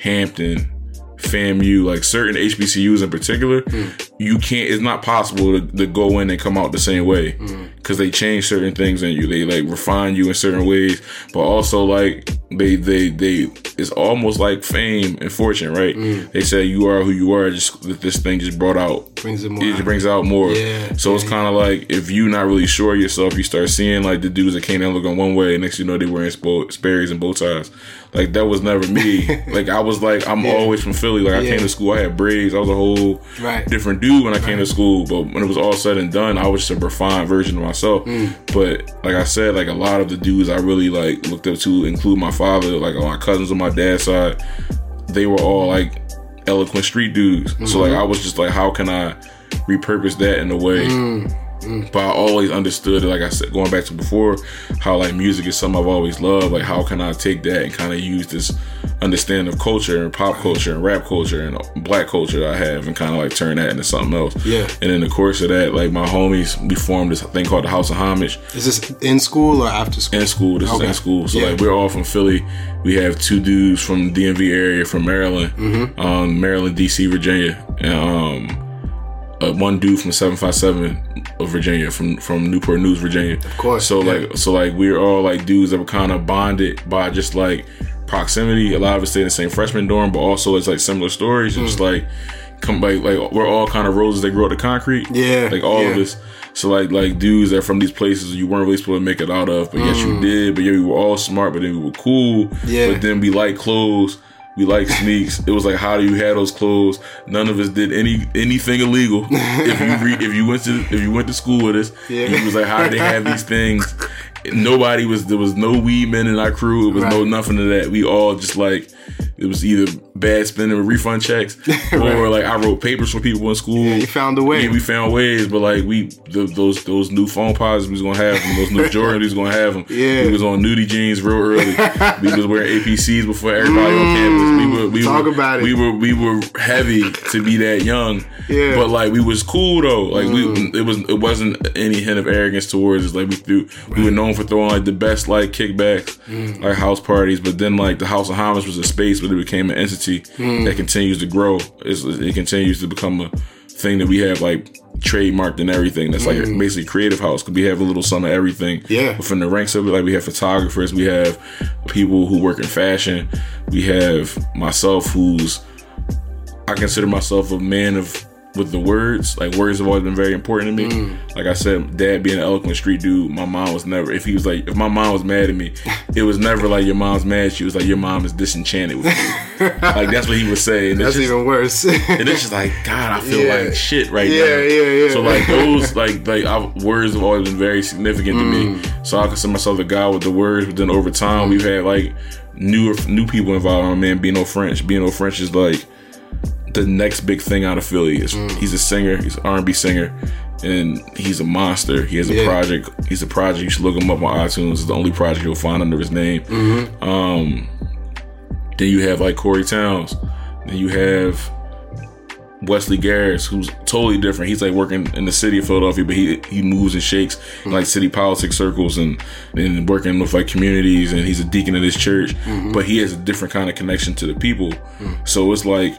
Hampton, FAMU, like certain HBCUs in particular, hmm. You can't. It's not possible to, to go in and come out the same way mm. because they change certain things in you. They like refine you in certain ways, but also like they they they. It's almost like fame and fortune, right? Mm. They say you are who you are. Just that this thing just brought out Brings it more it brings out more. Yeah, so it's kind of like if you're not really sure of yourself, you start seeing like the dudes that came in looking one way, and next you know they wearing spo- Sperry's and bow ties. Like that was never me. like I was like I'm always from Philly. Like I Yeah. came to school, I had braids. I was a whole Right. different dude when I came to school. But when it was all said and done, I was just a refined version of myself. Mm. But like I said, like a lot of the dudes I really like looked up to, include my father, like my cousins on my dad's side, they were all like eloquent street dudes. So like I was just like, how can I repurpose that in a way? But I always understood, like I said, going back to before, how like music is something I've always loved. Like, how can I take that and kind of use this understanding of culture and pop culture and rap culture and black culture I have and kind of like turn that into something else. Yeah. And in the course of that, like my homies, we formed this thing called the House of Homage Is this in school or after school? in school. This Okay. is in school. So Yeah. like we're all from Philly. We have two dudes from the DMV area from Maryland, Mm-hmm. um, Maryland, DC, Virginia, and um, uh, one dude from seven five seven of Virginia, from from Newport News, Virginia. Of course, So yeah. like so like we're all like dudes that were kind of bonded by just like proximity. A lot of us stay in the same freshman dorm, but also it's like similar stories. It's Mm. just like come like like we're all kind of roses that grow up the concrete. Yeah, Like all of yeah. us. So like like dudes that are from these places you weren't really supposed to make it out of, but yes you did. But yeah, we were all smart, but then we were cool. Mm. Yeah. But then we like clothes. We like sneaks. It was like, how do you have those clothes? None of us did any anything illegal. if you re, if you went to if you went to school with us, Yeah. you was like, how do they have these things? Nobody was there was no weed men in our crew. It was no nothing of that. We all just like it was either bad spending with refund checks or like I wrote papers for people in school. You found a way. Yeah, we found ways, but like we th- those those new phone pods we was gonna have them, those new Jordans we was gonna have them. Yeah. we was on nudie jeans real early. we was wearing APCs before everybody on campus. We were we Mm. Talk were, about it. We were we were heavy to be that young. Yeah. Mm. but like we was cool though. Like we it was it wasn't any hint of arrogance towards us. Like we threw we were known for throwing like the best like kickbacks, Mm. like house parties. But then like the House of Homage was a space, it became an entity Mm. that continues to grow. It's, it continues to become a thing that we have like trademarked and everything. That's like basically creative house. Cause we have a little some of everything. Yeah. Within the ranks of it, like we have photographers, we have people who work in fashion, we have myself who's I consider myself a man of with the words. Like words have always been very important to me. Mm. Like I said, dad being an eloquent street dude, my mom was never if he was like if my mom was mad at me, it was never like your mom's mad. She was like your mom is disenchanted with you. like that's what he would say. And That's just, even worse. and it's just like God, I feel Yeah. like shit right Yeah, now. yeah, yeah. yeah. So like those like like I, words have always been very significant to Mm. me. So I consider myself the guy with the words. But then over time, we've had like newer new people involved. Man Bino French. Bino French is like the next big thing out of Philly. Is Mm. he's a singer. He's an R&B singer. And he's a monster. He has a Yeah. project. He's a project. You should look him up on iTunes. It's the only project you'll find under his name. Mm-hmm. Um, then you have like Corey Towns. Then you have Wesley Garris, who's totally different. He's like working in the city of Philadelphia, but he he moves and shakes in like city politics circles and and working with like communities. And he's a deacon of this church, but he has a different kind of connection to the people. So it's like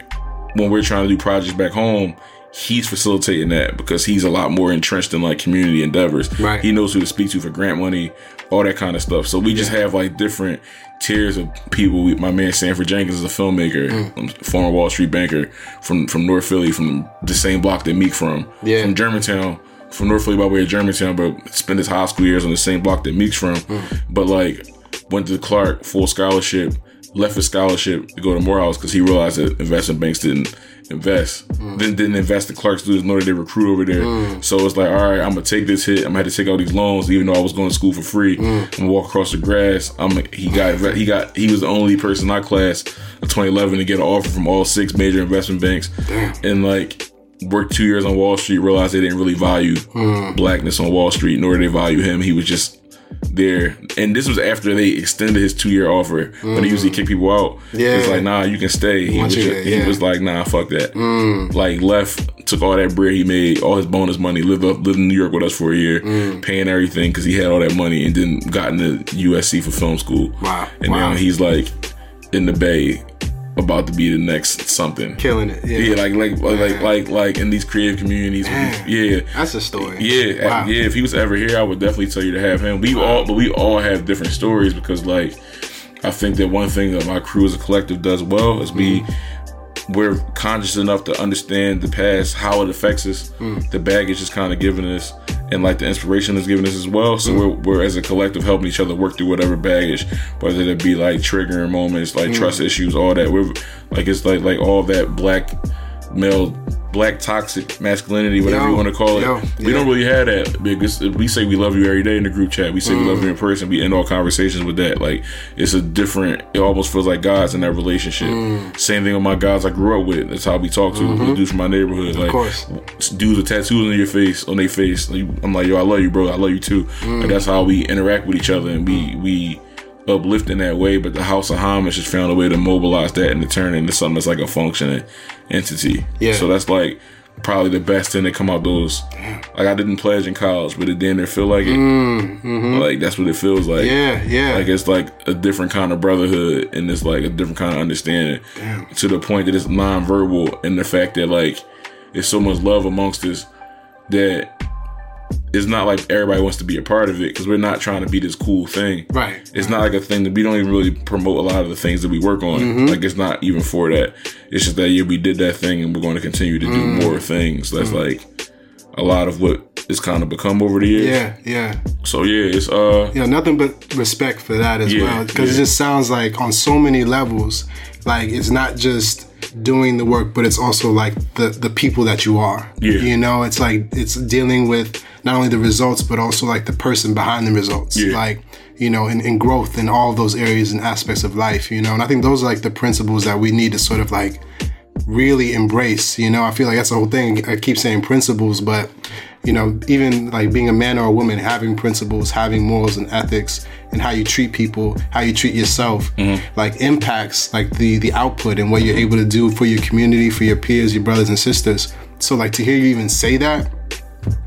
when we're trying to do projects back home. He's facilitating that because he's a lot more entrenched in like community endeavors. Right. He knows who to speak to for grant money, all that kind of stuff. So we just have like different tiers of people. We, my man Sanford Jenkins is a filmmaker, Mm. um, former Wall Street banker from from North Philly, from the same block that Meek from, Yeah. from Germantown, from North Philly by way of Germantown, but spent his high school years on the same block that Meek's from. Mm. But like went to Clark full scholarship, left his scholarship to go to Morehouse because he realized that investment banks didn't invest. Mm. Then didn't invest in Clark students, nor did they recruit over there. Mm. So it's like, all right, I'm gonna take this hit. I'm gonna have to take all these loans, even though I was going to school for free. Mm. And walk across the grass. I'm he got he got he was the only person in our class in 2011 to get an offer from all six major investment banks, and like worked two years on Wall Street. Realized they didn't really value blackness on Wall Street, nor did they value him. He was just there. And this was after they extended his two year offer. But he usually mm. kick people out. Yeah. It's like, nah, you can stay. He, was, just- he yeah. was like, nah, fuck that. Mm. Like left, took all that bread he made, all his bonus money, lived up, lived in New York with us for a year, mm. paying everything because he had all that money, and then got into USC for film school. Wow. And Wow. now he's like in the Bay, about to be the next something. Killing it. Yeah. Yeah, like like like like like, like in these creative communities. Yeah, That's a story. yeah, Wow. yeah. If he was ever here, I would definitely tell you to have him. We all, but we all have different stories because, like, I think that one thing that my crew as a collective does well is we mm-hmm. we're conscious enough to understand the past, how it affects us. Mm. The baggage is kind of giving us, and like the inspiration is giving us as well. So we're, mm-hmm. we're as a collective helping each other work through whatever baggage, whether it be like triggering moments, like mm. trust issues, all that. We're like it's like like all that black male. Black toxic masculinity, whatever Yo, you want to call it. yo, we yeah. don't really have that because we say we love you every day in the group chat. We say we love mm. you in person. We end all conversations with that. Like it's a different. It almost feels like God's in that relationship. Mm. Same thing with my guys I grew up with. That's how we talk to the mm-hmm. dudes from my neighborhood. Like course. dudes with tattoos on your face, on their face. I'm like, yo, I love you, bro. I love you too. Like mm. that's how we interact with each other, and we we uplift in that way. But the House of Homage has found a way to mobilize that and to turn it into something that's like a functioning entity. Yeah. So that's like probably the best thing to come out those. Like I didn't pledge in college, but it damn near feel like it. Mm-hmm. Like that's what it feels like. Yeah, yeah. Like it's like a different kind of brotherhood and it's like a different kind of understanding. To the point that it's nonverbal and the fact that like there's so much love amongst us that it's not like everybody wants to be a part of it because we're not trying to be this cool thing. Right. It's not like a thing that we don't even really promote a lot of the things that we work on. Mm-hmm. Like it's not even for that. It's just that yeah, we did that thing and we're going to continue to do Mm. more things. That's like a lot of what it's kind of become over the years. Yeah, yeah. So yeah, it's uh Yeah, nothing but respect for that as Yeah, well. Because yeah. it just sounds like on so many levels, like it's not just doing the work, but it's also like the the people that you are. Yeah. You know, it's like it's dealing with not only the results, but also like the person behind the results. Yeah. Like, you know, in, and growth in all those areas and aspects of life, you know. And I think those are like the principles that we need to sort of like really embrace. You know, I feel like that's the whole thing. I keep saying principles, but you know, even like being a man or a woman, having principles, having morals and ethics, and how you treat people, how you treat yourself, mm-hmm. like impacts like the the output and what you're able to do for your community, for your peers, your brothers and sisters. So like to hear you even say that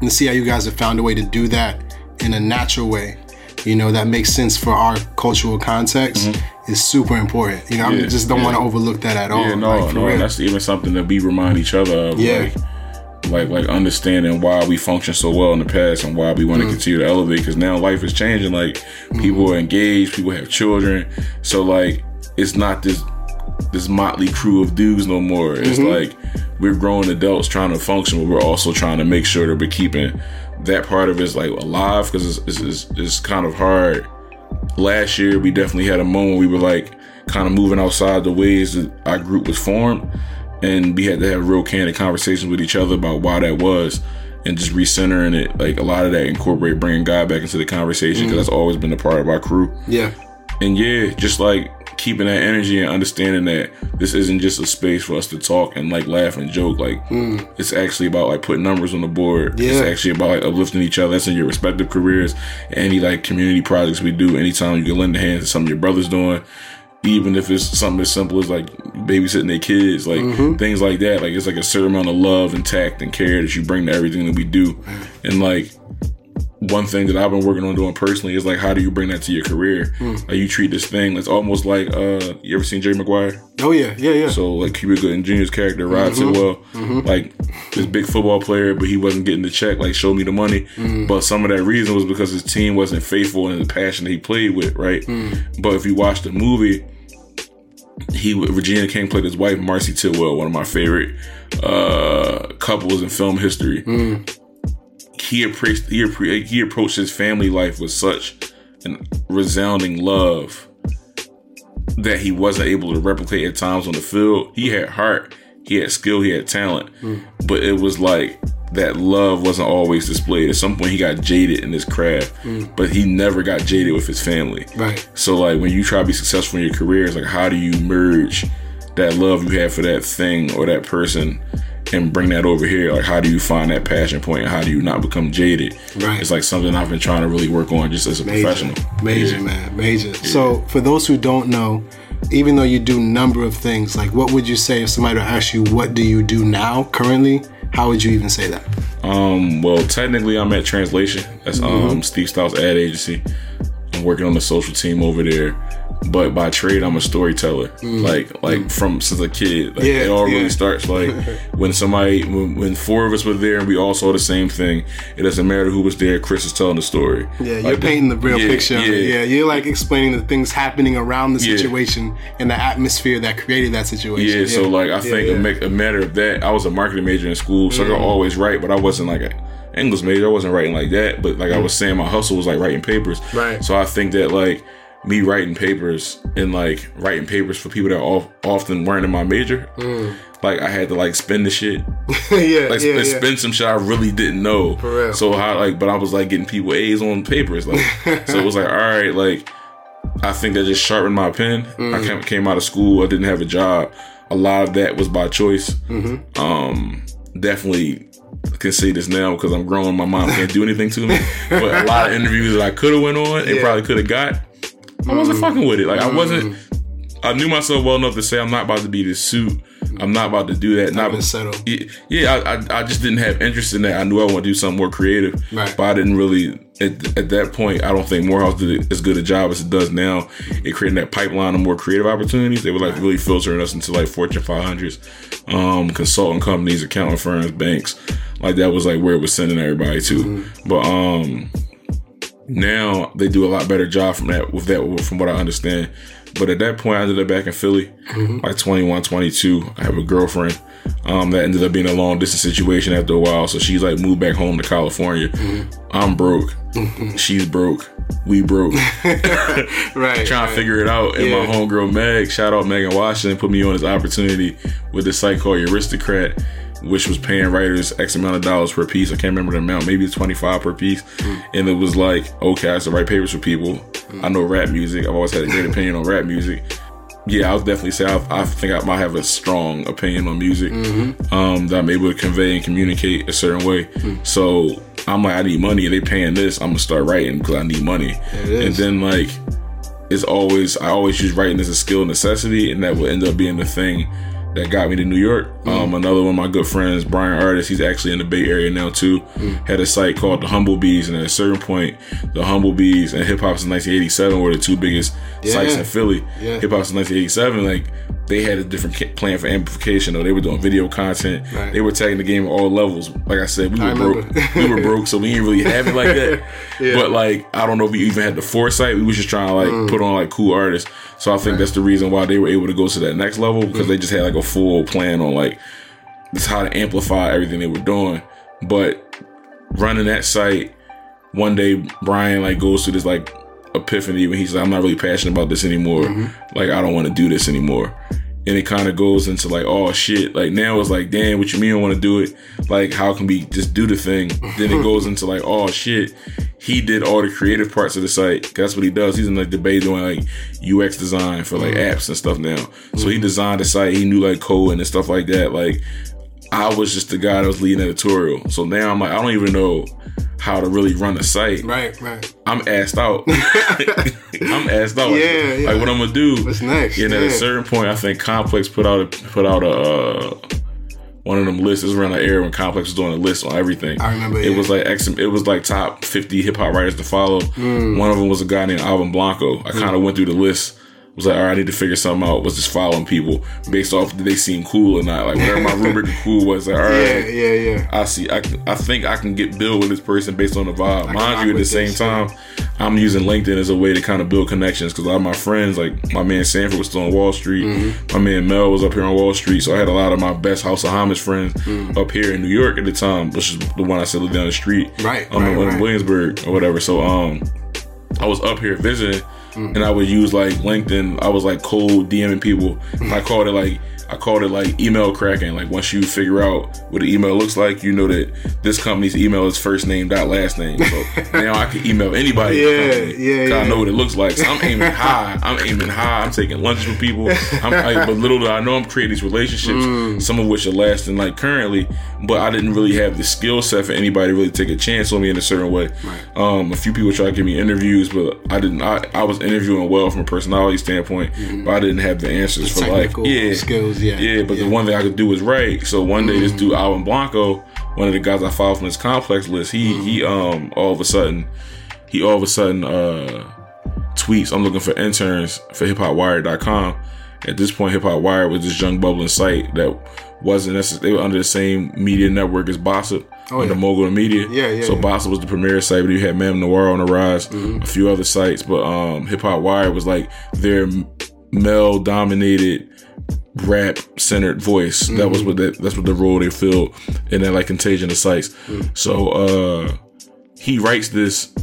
and see how you guys have found a way to do that in a natural way. You know, that makes sense for our cultural context mm-hmm. Is super important. You know, I just don't yeah. want to overlook that at all. yeah no like, no real. that's even something that we remind each other of. Yeah. Like, like like understanding why we function so well in the past and why we want to continue to elevate because now life is changing like people Mm-hmm. are engaged people have children so like it's not this this motley crew of dudes no more it's Mm-hmm. like we're grown adults trying to function but we're also trying to make sure that we're keeping that part of it like alive because it's, it's, it's, it's kind of hard last year we definitely had a moment we were like kind of moving outside the ways that our group was formed. And we had to have real candid conversations with each other about why that was and just recentering it. Like a lot of that incorporate bringing god back into the conversation because mm. that's always been a part of our crew. Yeah. And yeah just like keeping that energy and understanding that this isn't just a space for us to talk and like laugh and joke. Like hmm. it's actually about like putting numbers on the board. Yeah. it's actually about like uplifting each other. That's in your respective careers. Any like community projects we do anytime you can lend a hand to something your brother's doing even if it's something as simple as like babysitting their kids, like mm-hmm. things like that. Like it's like a certain amount of love and tact and care that you bring to everything that we do. And like one thing that I've been working on doing personally is like how do you bring that to your career? Hmm. Like you treat this thing. It's almost like uh you ever seen Jerry Maguire? Oh yeah, yeah, yeah. So like Cuba Gooding Jr.'s character, Rod Tidwell, mm-hmm. mm-hmm. like this big football player, but he wasn't getting the check. Like show me the money. Mm. But some of that reason was because his team wasn't faithful in the passion that he played with, right? Hmm. But if you watch the movie, he Regina King played his wife Marcee Tidwell, one of my favorite uh, couples in film history. Hmm. He approached he, he approached his family life with such an resounding love that he wasn't able to replicate at times on the field. He had heart. he had skill, he had talent, hmm. but it was like that love wasn't always displayed. At some point, he got jaded in his craft, hmm. but he never got jaded with his family. Right. So like when you try to be successful in your career, it's like how do you merge that love you have for that thing or that person and bring that over here? Like how do you find that passion point and how do you not become jaded? Right. It's like something I've been trying to really work on just as a Major, professional. major Yeah. man, major. So for those who don't know, even though you do number of things, like what would you say if somebody would ask you, what do you do now currently? How would you even say that? Um, well, technically, I'm at Translation. That's Mm-hmm. um Steve Stoute's ad agency. I'm working on the social team over there, but by trade, I'm a storyteller. Like, like from since a kid, like, Mm. Yeah, it all yeah. really starts like when somebody, when, when four of us were there and we all saw the same thing. It doesn't matter who was there. Chris is telling the story. Yeah, Like, you're painting the real yeah, picture. Yeah, Yeah, you're like explaining the things happening around the situation and the atmosphere that created that situation. Yeah, so like I think. Mm. A, ma- a matter of that. I was a marketing major in school, so I could always write, but I wasn't like a English major. I wasn't writing like that. But like I was saying, my hustle was like writing papers. Mm. Right. So I think that like me writing papers and like writing papers for people that of, often weren't in my major, like I had to like spend the shit, yeah, like Mm. yeah, sp- yeah. spend some shit I really didn't know. For real. So how like, but I was like getting people A's on papers, like so it was like all right, like I think that just sharpened my pen. Mm. I came, came out of school. I didn't have a job. A lot of that was by choice. Mm-hmm. Um, definitely can say this now because I'm growing. My mom can't do anything to me. but a lot of interviews that I could have went on and Yeah. Mm. probably could have got, I wasn't fucking with it. Like I wasn't. I knew myself well enough to say I'm not about to be this suit. I'm not about to do that. Not gonna settle. Yeah, yeah I, I, I just didn't have interest in that. I knew I want to do something more creative, Right. but I didn't really. At, at that point, I don't think Morehouse did as good a job as it does now. It creating that pipeline of more creative opportunities. They were like really filtering us into like Fortune 500s, um, consulting companies, accounting firms, banks. Like that was like where it was sending everybody to. Mm-hmm. But um, now they do a lot better job from that with that from what I understand. But at that point, I ended up back in Philly, mm-hmm. like 21, 22. I have a girlfriend um, that ended up being a long distance situation after a while. So she's like moved back home to California. Mm-hmm. I'm broke. Mm-hmm. She's broke. We broke. right. Trying right. to figure it out. And my homegirl Meg, shout out Megan Washington, put me on this opportunity with this site called Aristocrat, which was paying writers X amount of dollars per piece. I can't remember the amount, maybe it's 25 per piece. Hmm. And it was like, okay, I have to write papers for people. I know rap music. I've always had a great opinion on rap music. Yeah, I'll definitely say I, I think I might have a strong opinion on music mm-hmm. um, that I'm able to convey and communicate a certain way. Hmm. So I'm like, I need money, and they paying this. I'm gonna start writing because I need money. And then like, it's always I always use writing as a skill necessity, and that will end up being the thing that got me to New York. Um, another one of my good friends, Brian Artist, he's actually in the Bay Area now too. Had a site called the Humble Bees, and at a certain point, the Humble Bees and Hip Hop since 1987 were the two biggest sites in Philly. Yeah. Hip Hop since 1987, like they had a different plan for amplification. Though they were doing video content, Right. they were tagging the game at all levels. Like I said, we were broke. we were broke, so we didn't really have it like that. Yeah. But like, I don't know if we even had the foresight. We was just trying to like Mm. put on like cool artists. So I think that's the reason why they were able to go to that next level because Mm. they just had like a full plan on like this how to amplify everything they were doing. But running that site, one day Brian like goes through this like epiphany when he's like, I'm not really passionate about this anymore. Mm-hmm. Like I don't want to do this anymore. And it kind of goes into like, oh shit. Like now it's like, damn, what you mean I want to do it? Like, how can we just do the thing? then it goes into like, oh shit. He did all the creative parts of the site. That's what he does. He's in like the bay doing like UX design for like mm. apps and stuff now. So he mm. designed the site. He knew like code and stuff like that. Like I was just the guy that was leading editorial. So now I'm like, I don't even know how to really run a site. Right, right. I'm asked out. I'm asked out. Like, Yeah, yeah. like what I'm gonna do. What's next? And at a certain point, I think Complex put out a put out a uh, one of them lists. It was around the era when Complex was doing a list on everything. I remember, It yeah. was like X, it was like top 50 hip hop writers to follow. Hmm. One of them was a guy named Alvin Blanco. I kind of went through the list. Was like, all right, I need to figure something out. Was just following people based off did they seem cool or not? Like whatever my rubric of cool was. Like, all right, Yeah, yeah, yeah. I see. I, can- I think I can get build with this person based on the vibe. Mind you, at the same this, time, I'm using LinkedIn as a way to kind of build connections because a lot of my friends, like my man Sanford, was still on Wall Street. Mm-hmm. My man Mel was up here on Wall Street, so I had a lot of my best House of Homage friends Mm. up here in New York at the time, which is the one I said lived down the street, Right, um, right, in right. Williamsburg or whatever. So um, I was up here visiting. Mm. And I would use like LinkedIn. I was like cold DMing people. I called it like I called it like email cracking. Like once you figure out what the email looks like, you know that this company's email is first name dot last name. So now I can email anybody. the Yeah, company, I know what it looks like. So I'm aiming high. I'm aiming high. I'm taking lunches with people. I'm, I, but little do I know, I'm creating these relationships, Mm. some of which are lasting like currently. But I didn't really have the skill set for anybody to really take a chance on me in a certain way. Um, a few people tried to give me interviews, but I didn't. I, I was interviewing well from a personality standpoint, but I didn't have the answers for like yeah skills, yeah. yeah. But the one thing I could do was write. So one day, this dude Alvin Blanco, one of the guys I followed from this complex list, he he um all of a sudden he all of a sudden uh tweets I'm looking for interns for hiphopwire.com. At this point, Hip Hop Wire was this young bubbling site that wasn't necessarily they were under the same media network as Bossip under yeah. Mogul Media. Yeah, yeah, So yeah. Bossip was the premier site, but you had MadameNoire on the rise, a few other sites, but um Hip Hop Wire was like their male dominated rap centered voice. That was what that, that's what the role they filled in that like contagion of sites. So uh he writes this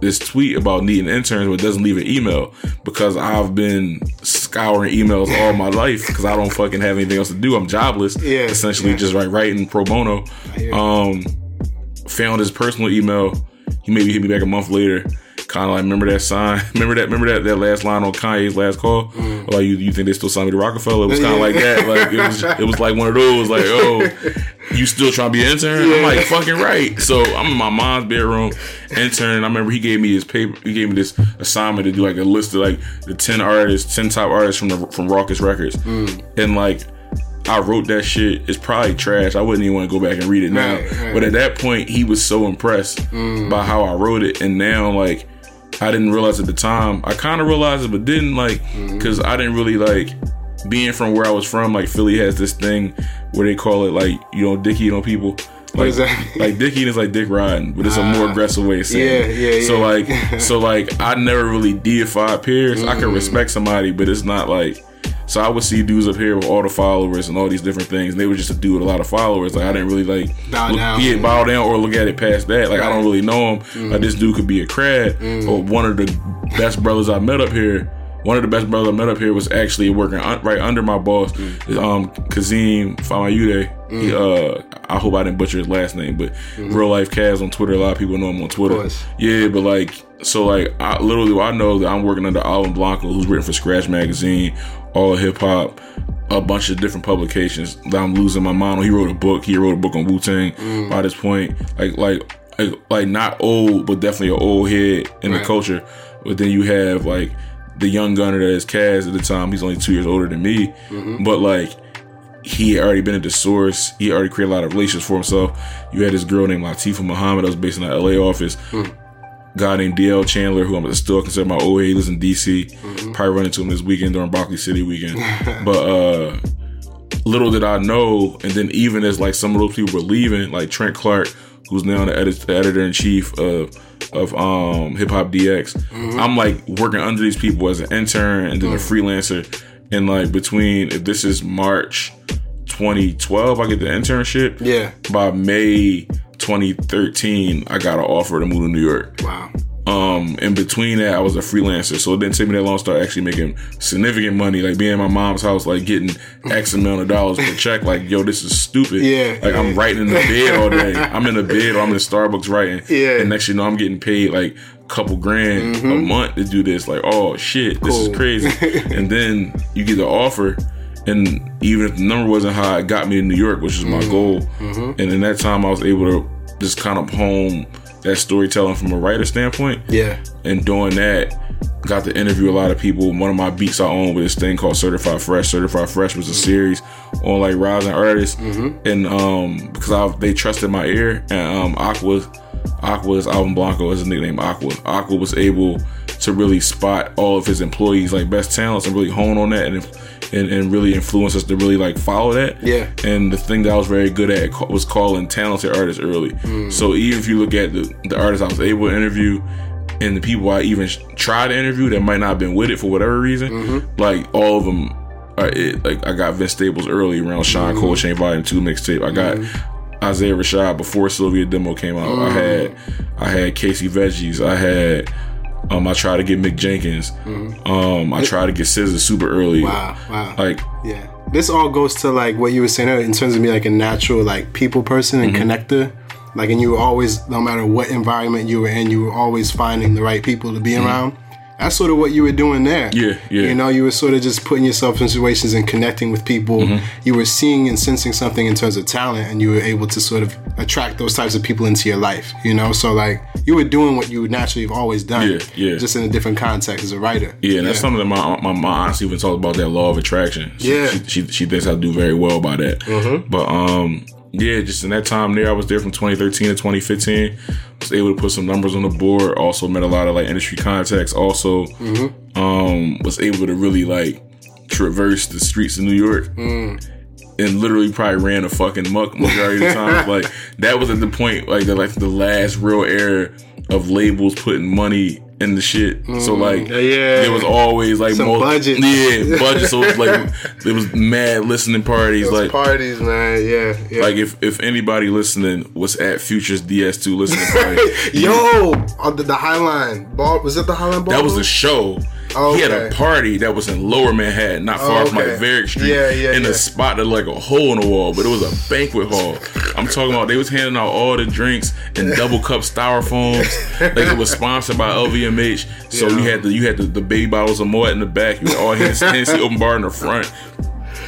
this tweet about needing interns but doesn't leave an email because I've been scouring emails all my life because I don't fucking have anything else to do. I'm jobless. Yeah, Essentially yeah. just like writing pro bono. Um found his personal email. He maybe hit me back a month later. Kind of like remember that sign, remember that, remember that that last line on Kanye's last call. Mm. Like you, you think they still signed me to Roc-A-Fella? It was kind of like that. Like it was, it was like one of those. Like oh, you still trying to be an intern? I'm like fucking right. So I'm in my mom's bedroom, intern. I remember he gave me his paper. He gave me this assignment to do like a list of like the ten artists, ten top artists from the from Rawkus Records, Mm. and like. I wrote that shit. It's probably trash. I wouldn't even want to go back and read it now. Right, right. But at that point, he was so impressed Mm. by how I wrote it, and now like I didn't realize at the time. I kind of realized it, but didn't like Mm-hmm. because I didn't really like being from where I was from. Like Philly has this thing where they call it like you know Dickie on people. Like, like Dickie is like Dick riding, but it's a more aggressive way of saying. yeah, it. yeah, So yeah. like, so like, I never really deified peers. I Mm. can respect somebody, but it's not like. So I would see dudes up here with all the followers and all these different things, and they were just a dude with a lot of followers. Like I didn't really like Bow look, down. yeah, bow down or look at it past that. Like I don't really know him. Mm. Like this dude could be a crad, or one of the best brothers I met up here. One of the best brothers I met up here was actually working un- right under my boss, Mm. um, Kazeem Famuyide. He, uh, I hope I didn't butcher his last name, but real life Kaz on Twitter. A lot of people know him on Twitter. Mm. Yeah, but like, so like, I literally, I know that I'm working under Alvin Blanco, who's written for Scratch Magazine, All Hip Hop, a bunch of different publications. That I'm losing my mind on. He wrote a book. He wrote a book on Wu Tang. Mm. By this point, like, like, like, like, not old, but definitely an old head in the culture. But then you have like the young gunner that is Kaz at the time. He's only two years older than me, Mm-hmm. but like he had already been at the source. He already created a lot of relations for himself. You had this girl named Latifah Muhammad that was based in the LA office. Guy named DL Chandler, who I'm still consider my OA, he lives in DC. Probably run into him this weekend during Broccoli City weekend. but uh little did I know, and then even as like some of those people were leaving, like Trent Clark, who's now the, edit- the editor in chief of of um Hip Hop DX, I'm like working under these people as an intern and then a freelancer, and like between if this is March 2012, I get the internship. Yeah. By May 2013, I got an offer to move to New York. Wow. Um, in between that, I was a freelancer, so it didn't take me that long to start actually making significant money. Like being in my mom's house, like getting X amount of dollars per check. Like, yo, this is stupid. Yeah, Like I'm writing in the bed all day. I'm in the bed or I'm in Starbucks writing. Yeah. And next you know, I'm getting paid like a couple grand a month to do this. Like, oh shit, this is crazy. and then you get the offer. And even if the number wasn't high, it got me to New York, which is my goal. And in that time, I was able to just kind of hone that storytelling from a writer standpoint. Yeah. and doing that got to interview a lot of people. One of my beats i own with this thing called certified fresh. Certified fresh was a series on like rising artists. And um because I, they trusted my ear. And um aqua aqua's alvin blanco is his nickname aqua. Aqua was able to really spot all of his employees like best talents and really hone on that. And and, and really influence us to really like follow that Yeah. and the thing that I was very good at was calling talented artists early. Mm. So even if you look at the, the artists I was able to interview and the people I even tried to interview that might not have been with it for whatever reason, Mm-hmm. like all of them are it. Like I got Vince Staples early around Shyne Mm-hmm. Volume 2 mixtape. I got Isaiah Rashad before Cilvia Demo came out. Mm. I had I had Casey Veggies. I had um I tried to get Mick Jenkins. Um I tried to get SZA super early. Mm-hmm. Wow. Wow. Like yeah. this all goes to like what you were saying earlier in terms of me like a natural like people person and connector. Like, and you were always, no matter what environment you were in, you were always finding the right people to be around. That's sort of what you were doing there. Yeah, yeah. You know, you were sort of just putting yourself in situations and connecting with people. You were seeing and sensing something in terms of talent, and you were able to sort of attract those types of people into your life. You know, so like you were doing what you would naturally have always done. Yeah, yeah. Just in a different context as a writer. Yeah, and that's something that my my, my aunt even talked about that law of attraction. She, Yeah. she, she, she thinks I do very well by that. But um, yeah, just in that time there, I was there from 2013 to 2015. Was able to put some numbers on the board. Also met a lot of like industry contacts. Also, um, was able to really like traverse the streets of New York. And literally probably ran a fucking muck majority of the time. like that was at the point like the like the last real era of labels putting money in the shit. So mm, like Yeah, it was always like Some most- budget. Yeah, budget. So it was like it was mad listening parties. Like parties, man. Yeah. yeah. like if if anybody listening was at Future's DS2 listening party, Yo, on the, the Highline ball was it the Highline ball? that was a show. Oh, He had a party that was in Lower Manhattan, not far Oh, from like okay. Varick Street, Yeah, yeah, in yeah. a spot that like a hole in the wall, but it was a banquet hall. I'm talking about they was handing out all the drinks in double cup styrofoams. like it was sponsored by LVMH. So you had the you had the, the baby bottles of Moet in the back. You had all Hennessy open bar in the front.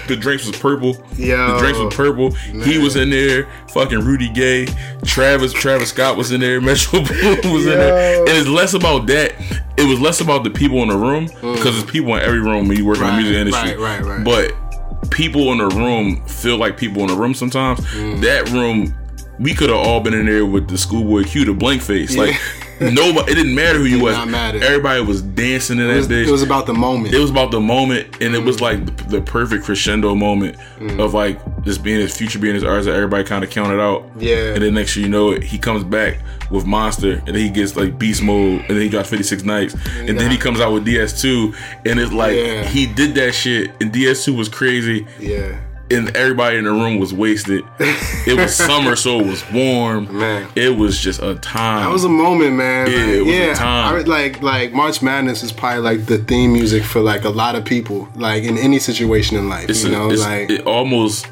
The drinks was purple. Yo. the drinks was purple. He was in there. Fucking Rudy Gay, Travis Travis Scott was in there. Metro Boomin was in there. Yo. And it's less about that. It was less about the people in the room because there's people in every room when you work in the music industry. right, right, right. But people in the room feel like people in the room sometimes. Mm. That room, we could have all been in there with the schoolboy Q, the blank face. Like nobody, it didn't matter who you was. not matter. Everybody was dancing in It was, that bitch it was about the moment. it was about the moment and it was like the, the perfect crescendo moment Mm. of like just being his future being his artist that everybody kind of counted out Yeah. and then next year you know it he comes back with monster and then he gets like beast mode and then he drops 56 nights and then he comes out with ds2 and it's like Yeah. he did that shit and ds2 was crazy yeah. And everybody in the room was wasted it was summer so it was warm Man. it was just a time That was a moment, man. Yeah, Like, it was a time. I, like like March Madness is probably like the theme music for like a lot of people, like in any situation in life. it's you a- know, it's- like it almost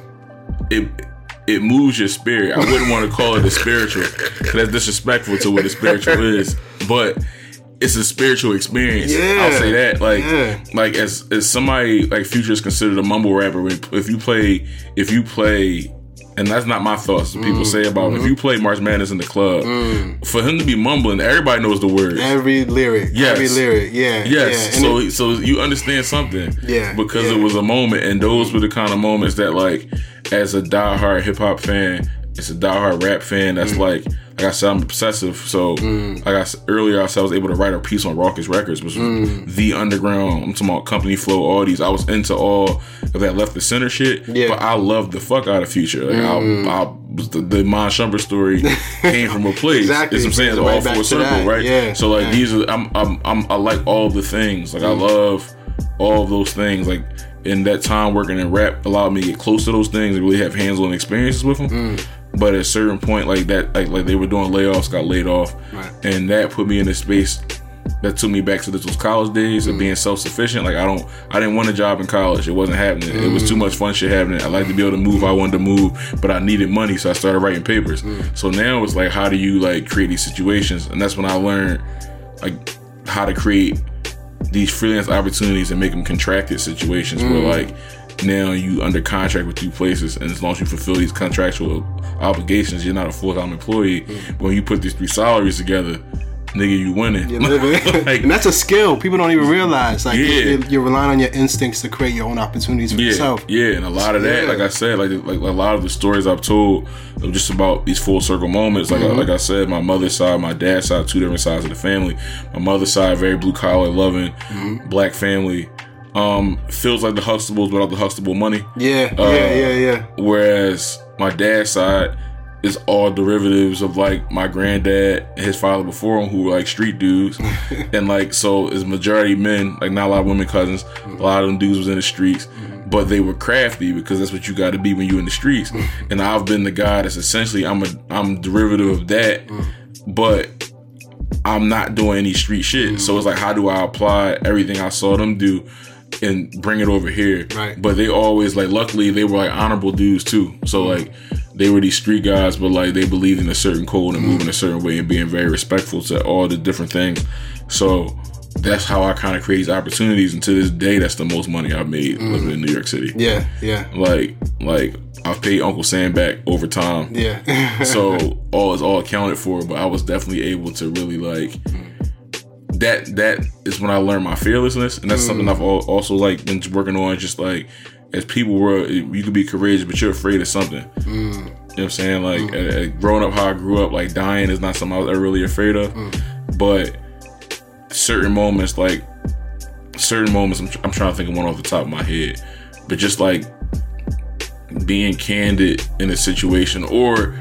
it it moves your spirit. I wouldn't want to call it a spiritual because that's disrespectful to what a spiritual is, but it's a spiritual experience. Yeah. I'll say that. Like Yeah. like as as somebody like Future is considered a mumble rapper. when- If you play if you play. And that's not my thoughts. Mm. people say about. Mm-hmm. if you play March Madness in the club, for him to be mumbling, everybody knows the words. every lyric, Yes. every lyric, yeah, Yes. yeah. So it- so you understand something. Yeah, Because yeah. it was a moment and those were the kind of moments that like as a diehard hip hop fan, it's a diehard rap fan that's Mm. like like I said, I'm obsessive. So like I said earlier I said I was able to write a piece on Rawkus Records, which was Mm. the underground. I'm talking about company flow, all these. I was into all of that left the center shit. Yeah. But I loved the fuck out of future. Like I, I was the, the Mon Shumper story came from a place. Exactly. It's what I'm saying. It's all full circle, that. right? Yeah. So like Yeah. these are I'm I'm, I'm I like all the things. Like I Mm. love all of those things. Like in that time working in rap allowed me to get close to those things and really have hands-on experiences with them. Mm. But at a certain point, like that, like like they were doing layoffs, got laid off, Right. and that put me in a space that took me back to those college days Mm. of being self-sufficient. Like I don't, I didn't want a job in college. It wasn't happening. It was too much fun shit happening. I like to be able to move. I wanted to move, but I needed money, so I started writing papers. So now it's like, how do you like create these situations? And that's when I learned like how to create these freelance opportunities and make them contracted situations where like now you under contract with two places and as long as you fulfill these contractual obligations you're not a full-time employee but when you put these three salaries together nigga you winning You're living. like, and that's a skill people don't even realize. Like Yeah. you're, relying on your instincts to create your own opportunities for yeah, yourself. yeah, and a lot of that, Yeah. like I said, like like a lot of the stories I've told of just about these full circle moments. Like Mm-hmm. like I said, my mother's side, my dad's side, two different sides of the family. My mother's side, very blue collar, loving, Mm-hmm. black family. Um, feels like the Huxtables without the Huxtable money. Yeah, Uh, yeah, yeah, yeah. Whereas my dad's side is all derivatives of like my granddad and his father before him who were like street dudes. and like so is majority men, like not a lot of women cousins. A lot of them dudes was in the streets. But they were crafty because that's what you gotta be when you in the streets. And I've been the guy that's essentially I'm a I'm derivative of that. But I'm not doing any street shit. So it's like how do I apply everything I saw them do and bring it over here. Right. But they always like luckily they were like honorable dudes too. So like they were these street guys, but like they believed in a certain code and mm. moving a certain way and being very respectful to all the different things. So that's how I kind of create opportunities. And to this day, that's the most money I've made mm. living in New York City. Yeah, yeah, Like, like I've paid Uncle Sam back over time. yeah. So all is all accounted for, but I was definitely able to really like mm. That. That is when I learned my fearlessness, and that's something I've also like been working on. Just like as people were, you could be courageous, but you're afraid of something. You know what I'm saying? Like uh, uh, growing up, how I grew up, like dying is not something I was ever really afraid of. But certain moments, like certain moments, I'm, I'm trying to think of one off the top of my head, but just like being candid in a situation or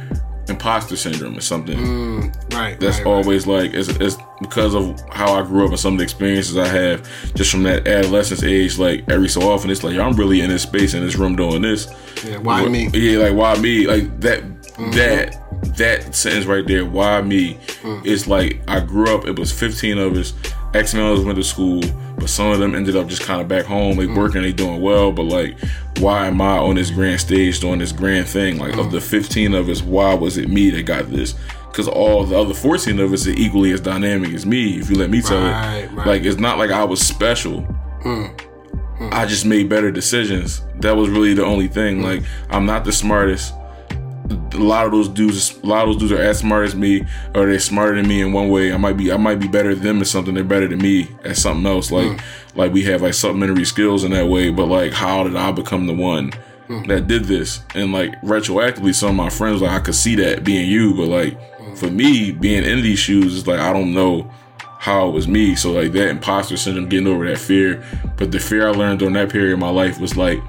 imposter syndrome is something right. that's right, right. always like it's, it's because of how I grew up and some of the experiences I have just from that adolescence age. Like every so often, it's like I'm really in this space in this room doing this. Yeah, why Wh- me? Yeah, like why me? Like that Mm-hmm. that that sentence right there. Why me? Mm. It's like I grew up. It was 15 of us. X of us went to school, but some of them ended up just kind of back home. They Mm. working, they doing well. But like, why am I on this grand stage doing this grand thing? Like Mm. of the 15 of us, why was it me that got this? Because all the other 14 of us are equally as dynamic as me. If you let me tell Right, it, right. like it's not like I was special. I just made better decisions. That was really the only thing. Like I'm not the smartest. A lot of those dudes, a lot of those dudes are as smart as me, or they're smarter than me in one way. I might be, I might be better than them at something. They're better than me at something else. Like, hmm. like we have like supplementary skills in that way. But like, how did I become the one hmm. that did this? And like retroactively, some of my friends like I could see that being you, but like hmm. for me, being in these shoes is like I don't know how it was me. So like that imposter syndrome, getting over that fear. But the fear I learned during that period of my life was like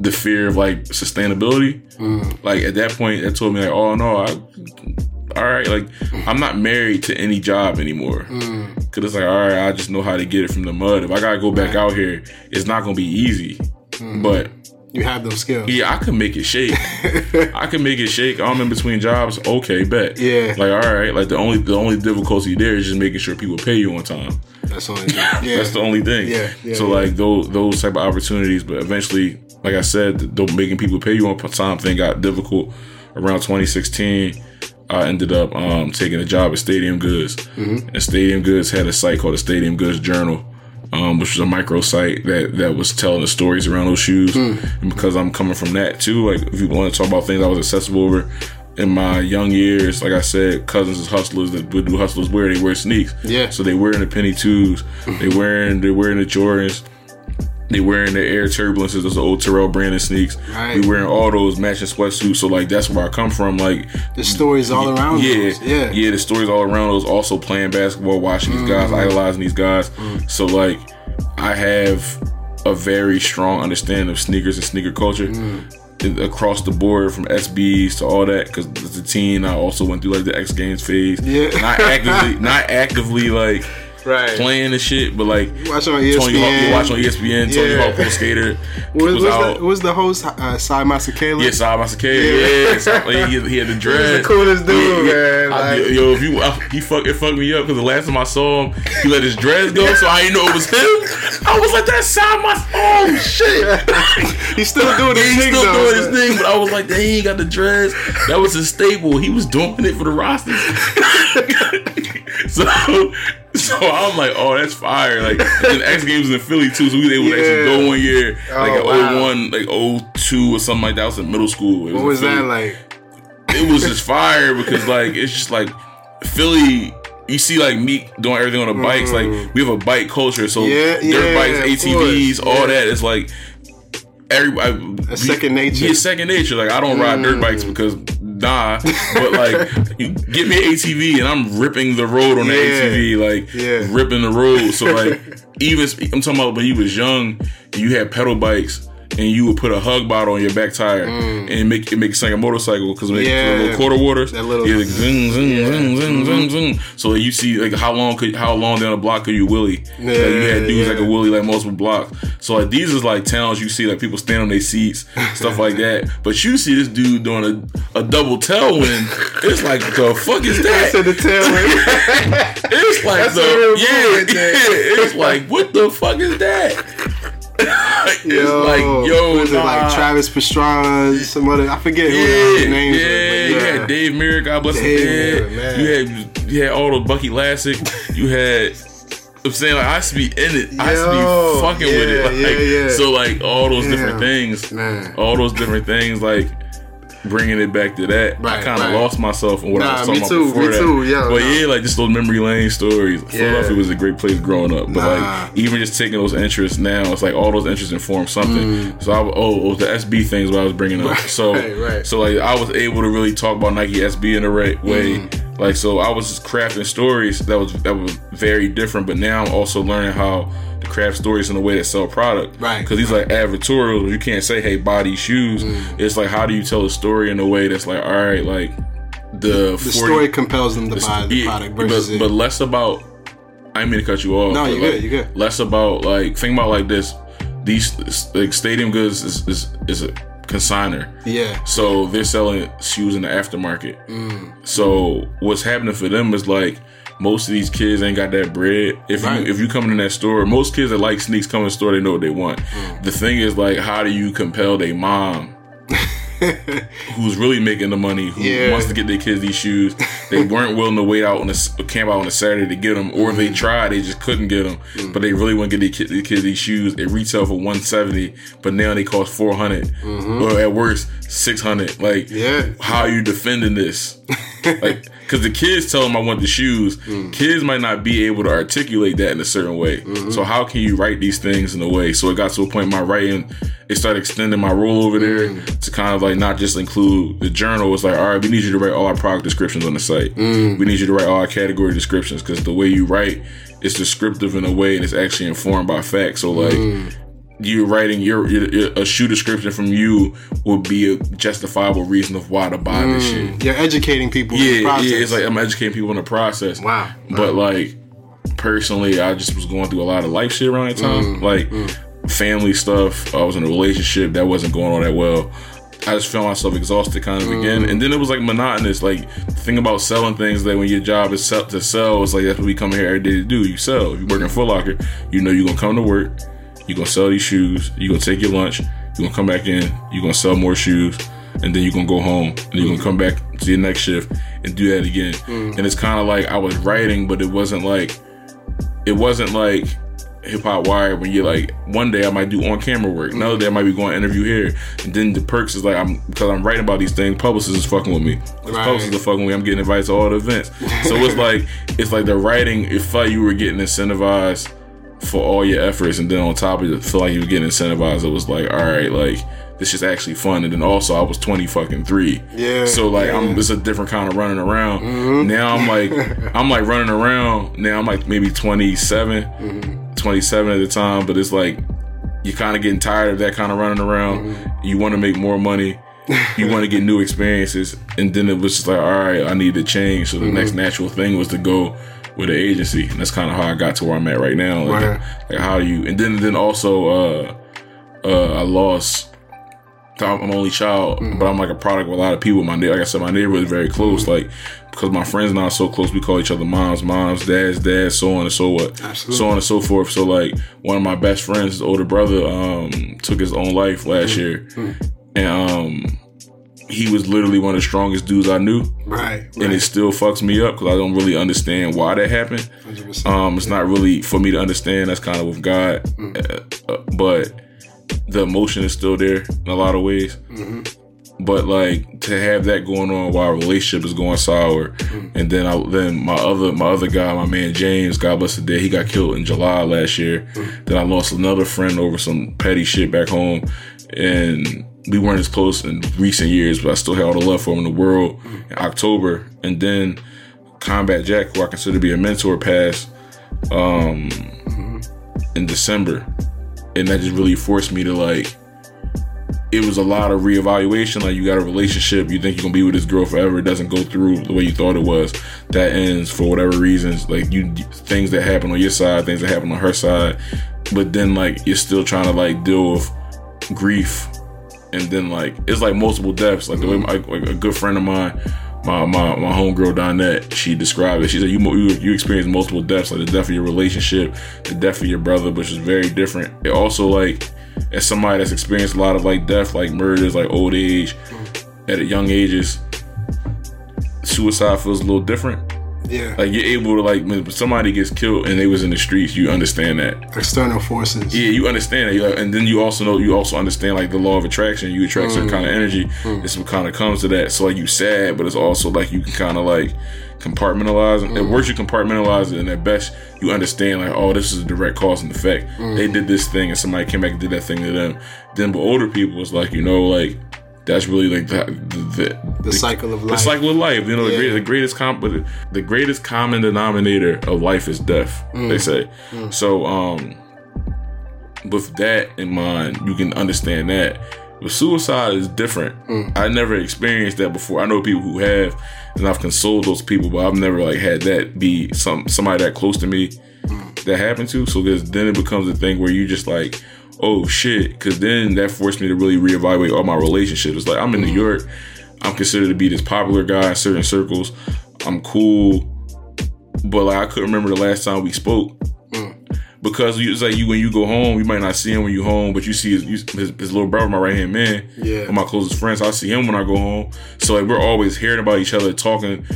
the fear of like sustainability. Mm. Like at that point, that told me like, oh no, I, all right, like I'm not married to any job anymore. Mm. Cause it's like, all right, I just know how to get it from the mud. If I gotta go back out here, it's not gonna be easy. Mm. But You have those skills. yeah, I can make it shake. I can make it shake. I'm in between jobs. Okay, bet. Yeah. Like, all right. Like the only the only difficulty there is just making sure people pay you on time. That's the only. Yeah. That's the only thing. Yeah, yeah, so yeah. like those those type of opportunities, but eventually, like I said, the making people pay you on time thing got difficult. Around 2016, I ended up um, taking a job at Stadium Goods, Mm-hmm. and Stadium Goods had a site called the Stadium Goods Journal. Um, which was a micro site that, that was telling the stories around those shoes. Hmm. And because I'm coming from that too, like if you want to talk about things I was accessible over in my young years, like I said, cousins is hustlers that would do hustlers wear, they wear sneaks. Yeah. So they wearing the penny twos, they wearing they wearing the Jordans, they wearing the Air Turbulences, those old Terrell Brandon sneaks. Right. We wearing all those matching sweatsuits. So like that's where I come from. Like The stories all around. yeah, those. Yeah. yeah. The stories all around those. Also playing basketball, watching these guys, Mm-hmm. idolizing these guys. Mm. So like, I have a very strong understanding of sneakers and sneaker culture. Mm. Across the board, from SBs to all that, because as a teen, I also went through like the X Games phase. Yeah. not actively, not actively like Right. playing the shit, but like Watch on Tony Hawk, ESPN. you watch on ESPN. Tony Yeah. Hawk Pro Skater What was, was the, was the host? Uh, Sal Masekela? Yeah, by Cicada. Yeah. Yeah, he, he had the dread. the coolest dude, man, I- like- yo, if you I, he fuck it fucked me up because the last time I saw him, he let his dreads go, so I didn't know it was him. I was like, that's Side my oh shit. He's still doing his thing. He's still though. doing his thing, but I was like, dang, he got the dreads. That was his staple. He was doing it for the rosters. so, so I'm like, oh, that's fire. Like, and X Games in Philly too, so we was able to actually go one year, like Oh, at wow. 01, like 02 or something like that. I was in middle school. It What was that like? it was just fire because like it's just like Philly. You see, like me doing everything on the bikes. Like we have a bike culture, so Mm. Yeah, dirt yeah, bikes, ATVs, all yeah. that. It's like everybody. A second nature. Mm. Yeah, second nature. Like I don't ride dirt bikes because nah, but like you get me an ATV and I'm ripping the road on the ATV, like Yeah. ripping the road. So like even I'm talking about when you was young, you had pedal bikes. And you would put a hug bottle on your back tire and make it make it sound like a motorcycle because make Mm. Yeah. little quarter waters. That little- yeah, like zing, zing, zing, zing, zing, zing. So you see like how long could how long down the block could you willy? like, you had dudes Yeah, like a yeah. willy like multiple blocks. So like these is like towns you see like people stand on their seats, stuff like that. But you see this dude doing a, a double tailwind. It's like the fuck is that? To the tail end. It's like That's the yeah, yeah. It's like what the fuck is that? it's Yo, like yo, was it like Travis Pastrana, some other I forget who Yeah, the names yeah, were, you had Dave Mirra, God bless Dave. Mirra, man. You had you had all the Bucky Lasek. You had. I'm saying like I used to be in it. I used to be fucking with it. yeah, Like, yeah, yeah. So like all those different things, man. all those different things, like bringing it back to that. I kind of right. lost myself in what I Nah, was me talking too, about before me that. too, yeah, but nah. yeah, like just those memory lane stories. Philadelphia was a great place growing up, but Nah. like even just taking those interests now, it's like all those interests inform something. So I oh, oh the SB things what I was bringing up. So Mm. right, right. so like I was able to really talk about Nike SB in the right way. Mm. Like so I was just crafting stories that was that was very different. But now I'm also learning how to craft stories in a way that sell product. Right, Because these like advertorials, you can't say, "Hey, buy these shoes." Mm. It's like how do you tell a story in a way that's like, all right, like the, the 40 story compels them to buy the yeah, product versus but, but less about. I didn't mean to cut you off. No, you're like, good, you're good. Less about like think about like this. These like stadium goods is is, is a consigner. yeah. So they're selling shoes in the aftermarket. Mm. So what's happening for them is like most of these kids ain't got that bread. If Right. you if you come in that store, most kids that like sneaks come in the store, they know what they want. Mm. The thing is like, how do you compel their mom? who's really making the money, who Yeah. wants to get their kids these shoes. They weren't willing to wait out on a camp out on a Saturday to get them, or they Mm. tried, they just couldn't get them. But they really want to get their, kid, their kids these shoes. It retail for one seventy, but now they cost four or at worst six hundred. Like, Mm-hmm. Yeah. how are you defending this? like, because the kids tell them I want the shoes. Mm. Kids might not be able to articulate that in a certain way. Mm-hmm. So how can you write these things in a way? So it got to a point in my writing, it started extending my role over there Mm. to kind of like not just include the journal. It's like, all right, we need you to write all our product descriptions on the site. Mm. We need you to write all our category descriptions because the way you write is descriptive in a way and it's actually informed by facts. So like. Mm. You're writing your, your, a shoe description from you would be a justifiable reason of why to buy this shit. You're educating people. in the Yeah, process. yeah. It's like I'm educating people in the process. Wow. But like personally, I just was going through a lot of life shit around that time. Mm, like family stuff. I was in a relationship that wasn't going all that well. I just found myself exhausted kind of Mm. again. And then it was like monotonous. Like the thing about selling things that when your job is sell, to sell, it's like that's what we come here every day to do. You sell. If you work in Foot Locker, you know you're gonna come to work, you're gonna sell these shoes, you're gonna take your lunch, you're gonna come back in, you're gonna sell more shoes, and then you're gonna go home and you're gonna come back to your next shift and do that again. Mm. And it's kind of like I was writing, but it wasn't like it wasn't like hip hop wire when you're like one day I might do on camera work, mm. another day I might be going to interview here, and then the perks is like I'm because I'm writing about these things. Publicists is fucking with me. Right. Publicists are fucking with me. I'm getting invited to all the events. So it's like it's like the writing. It felt like you were getting incentivized for all your efforts, and then on top of it, feel like you were getting incentivized. It was like all right, like. This is actually fun, and then also I was twenty fucking three. Yeah, So like yeah. I'm, it's a different kind of running around. Mm-hmm. Now I'm like, I'm like running around. Now I'm like maybe 27, mm-hmm. 27 at the time, but it's like you're kind of getting tired of that kind of running around. Mm-hmm. You want to make more money. you want to get new experiences, and then it was just like, all right, I need to change. So the next natural thing was to go with an agency, and that's kind of how I got to where I'm at right now. Like, Right. like how do you? And then then also, uh, uh, I lost. I'm only child, but I'm like a product of a lot of people. My like I said, my neighborhood is very close. Like because my friends now are so close, we call each other moms, moms, dads, dads, so on and so what, Absolutely. so on and so forth. So like one of my best friends, his older brother, um, took his own life last year, and um, he was literally one of the strongest dudes I knew, right. and it still fucks me up because I don't really understand why that happened. 100%. Um, it's not really for me to understand. That's kind of with God, uh, uh, but the emotion is still there in a lot of ways. But like to have that going on while a relationship is going sour, and then I then my other my other guy, my man James, God bless the dead, he got killed in July last year. Then I lost another friend over some petty shit back home, and we weren't as close in recent years, but I still had all the love for him in the world. In October, and then Combat Jack, who I consider to be a mentor, passed um, in December, and that just really forced me to like. It was a lot of reevaluation. Like you got a relationship, you think you're gonna be with this girl forever. It doesn't go through the way you thought it was. That ends for whatever reasons. Like you, things that happen on your side, things that happen on her side. But then like you're still trying to like deal with grief, and then like it's like multiple deaths. Like the way my, like a good friend of mine, my my my homegirl Donette, she described it. She said you you you experienced multiple deaths, like the death of your relationship, the death of your brother, which is very different. It also like as somebody that's experienced a lot of like death, like murders, like old age, at young ages, suicide feels a little different. Yeah. Like you're able to like when somebody gets killed and they was in the streets, you understand that. External forces. Yeah, you understand that, like- and then you also know you also understand like the law of attraction. You attract certain mm. kind of energy. Mm. This what kind of comes to that. So like you sad, but it's also like you can kind of like compartmentalize. it. At mm. worst, you compartmentalize it, and at best, you understand like, oh, this is a direct cause and effect. They did this thing, and somebody came back and did that thing to them. Then, but older people, it's like you know, like that's really like the the, The cycle of the life. cycle of life. You know, the, great, the greatest com- the greatest common denominator of life is death. Mm. They say. So, um, with that in mind, you can understand that. But suicide is different. Mm. I never experienced that before. I know people who have, and I've consoled those people, but I've never like had that be some somebody that close to me Mm. that happened to. So then it becomes a thing where you just like, oh shit. Because then that forced me to really reevaluate all my relationships. It's like I'm in New mm-hmm. York. I'm considered to be this popular guy in certain circles. I'm cool, but like I couldn't remember the last time we spoke mm. because it's like you when you go home, you might not see him when you home, but you see his his, his little brother, my right hand man, Yeah. one of my closest friends. I see him when I go home. So like we're always hearing about each other, talking.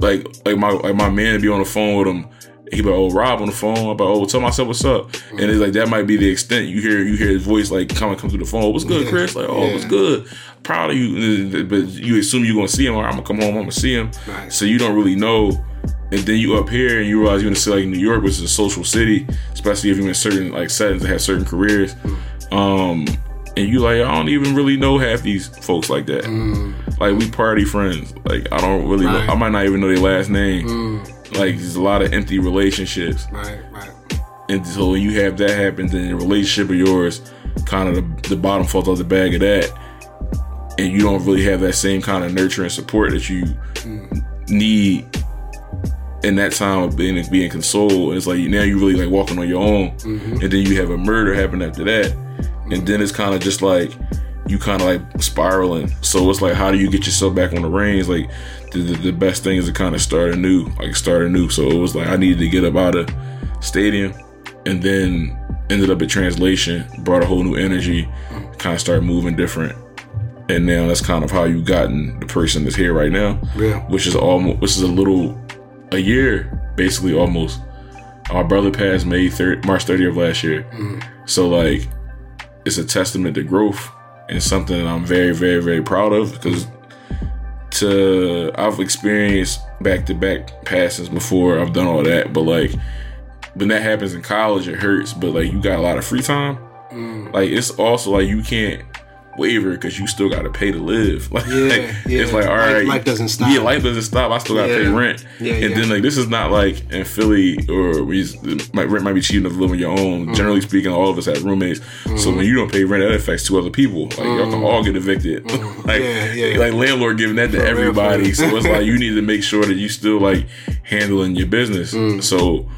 Like like my like my man to be on the phone with him. He be like, oh Rob on the phone. I'm like, oh tell myself what's up. And it's like that might be the extent you hear you hear his voice like come come through the phone. What's good, Yeah. Chris? Like oh Yeah. what's good. Proud of you. But you assume you're gonna see him or I'm gonna come home. I'm gonna see him. Right. So you don't really know. And then you up here and you realize you're in a city like New York, which is a social city, especially if you're in certain like settings that have certain careers. Mm. Um, and you like, I don't even really know half these folks like that. Mm. Like we party friends. Like I don't really, know, I might not even know their last name. Mm. Like there's a lot of empty relationships, Right, right. and so when you have that happen, then the relationship of yours, kind of the, the bottom falls out the bag of that, and you don't really have that same kind of nurture and support that you mm. need in that time of being being consoled. It's like now you really like walking on your own, mm-hmm. and then you have a murder happen after that, and mm-hmm. then it's kind of just like you kind of like spiraling. So it's like, how do you get yourself back on the reins? Like the, the, the best thing is to kind of start anew, like start anew. So it was like I needed to get up out of stadium, and then ended up at translation, brought a whole new energy, kind of started moving different. And now that's kind of how you gotten the person that's here right now Yeah. which is almost which is a little a year basically almost our brother passed may 3rd march 30th of last year mm. so like it's a testament to growth and something that i'm very very very proud of because to i've experienced back-to-back passes before i've done all that but like when that happens in college it hurts but like you got a lot of free time. Mm. Like it's also like you can't waver because you still got to pay to live. Like, Yeah, yeah. it's like all right, Life- life doesn't stop. Yeah, life doesn't stop. I still got to pay rent. Yeah, and yeah. then like this is not like in Philly or we my rent might be cheap enough to live on your own. Mm-hmm. Generally speaking, all of us have roommates. So when you don't pay rent, that affects two other people. Like y'all can all get evicted. like Mm-hmm. Yeah, yeah. like landlord giving that to for everybody. so it's like you need to make sure that you still like handling your business. Mm. So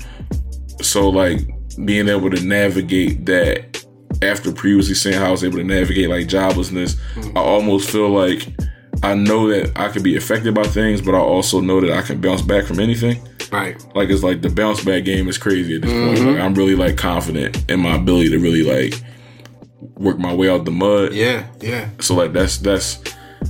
so like being able to navigate that after previously saying how I was able to navigate like joblessness, Mm. I almost feel like I know that I can be affected by things, but I also know that I can bounce back from anything. Right. Like it's like the bounce back game is crazy at this Mm-hmm. point. Like I'm really like confident in my ability to really like work my way out the mud. Yeah, yeah. So like that's that's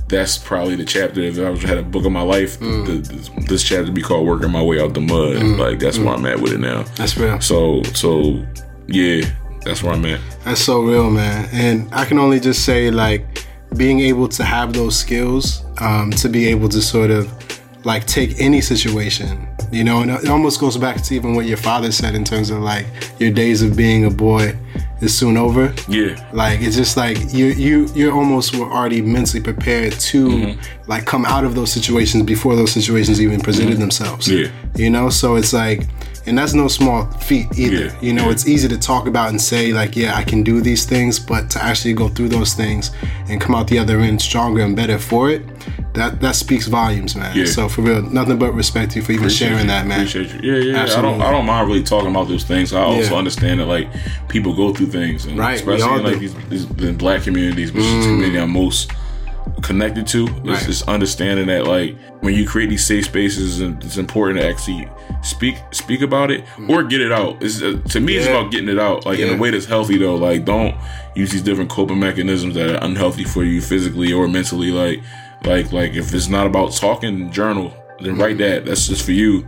that's probably the chapter. If I was had a book of my life, Mm. th- this, this chapter would be called "Working My Way Out the Mud." Like that's where I'm at with it now. That's real. So so yeah, that's where I'm at. That's so real, man. And I can only just say, like, being able to have those skills um, to be able to sort of like take any situation, you know, and it almost goes back to even what your father said in terms of like your days of being a boy is soon over. Yeah, Like it's just like you you you're almost were already mentally prepared to Mm-hmm. like come out of those situations before those situations even presented themselves. Yeah. You know, so it's like and that's no small feat either. Yeah, You know, yeah. it's easy to talk about and say like, yeah, I can do these things, but to actually go through those things and come out the other end stronger and better for it, that that speaks volumes, man. Yeah. So for real, nothing but respect to you for even Appreciate sharing you. that, man. Appreciate you. Yeah, yeah. I don't I don't mind really talking about those things. I also understand that like people go through things, and Right, especially in like these, these the black communities, which is the community I'm most connected to. It's Right. just understanding that like when you create these safe spaces, and it's important to actually speak speak about it or get it out. It's, uh, to me, it's about getting it out, like in a way that's healthy though. Like don't use these different coping mechanisms that are unhealthy for you physically or mentally. Like like like if it's not about talking, journal, then write that. That's just for you.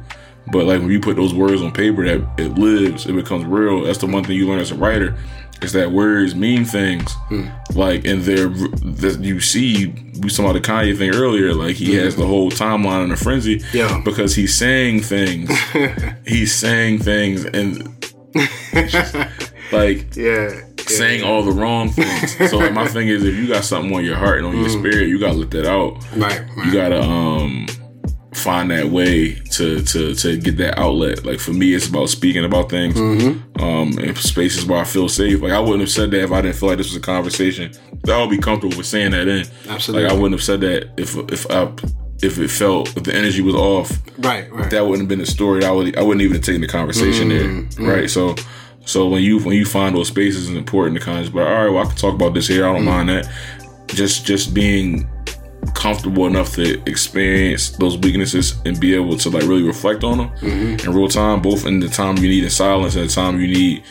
But like when you put those words on paper, that it lives, it becomes real. That's the one thing you learn as a writer is that words mean things. Hmm. Like and they're that you see we saw the Kanye thing earlier. Like he has hmm. the whole timeline in a frenzy Yeah. because he's saying things. he's saying things and like Yeah. saying all the wrong things. so like my thing is if you got something on your heart and on your hmm. spirit, you gotta let that out Right. right. you gotta um find that way to to to get that outlet. Like for me, it's about speaking about things. Mm-hmm. Um, in spaces where I feel safe. Like I wouldn't have said that if I didn't feel like this was a conversation. that I would be comfortable with saying that in. Absolutely. Like I wouldn't have said that if if I if it felt if the energy was off. right. Right. That wouldn't have been the story. I would I wouldn't even have taken the conversation there. Mm-hmm. Mm-hmm. Right. So. So when you when you find those spaces, it's important to kind of but all right, well, I can talk about this here. I don't mind that. Just just being comfortable enough to experience those weaknesses and be able to like really reflect on them mm-hmm. in real time, both in the time you need in silence and the time you need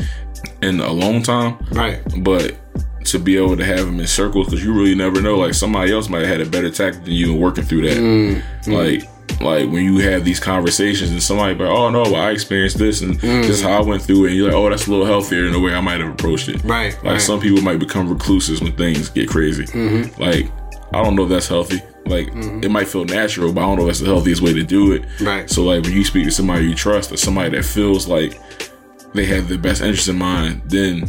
in a long time. right. But to be able to have them in circles because you really never know. Like somebody else might have had a better tactic than you in working through that. Mm-hmm. Like like when you have these conversations and somebody like, oh no, well, I experienced this and mm. this is how I went through it. And you're like, oh, that's a little healthier in the way I might have approached it. Right, Like right. some people might become recluses when things get crazy. Mm-hmm. Like I don't know if that's healthy. Like it might feel natural, but I don't know if that's the healthiest way to do it. Right. So like when you speak to somebody you trust or somebody that feels like they have the best interest in mind, then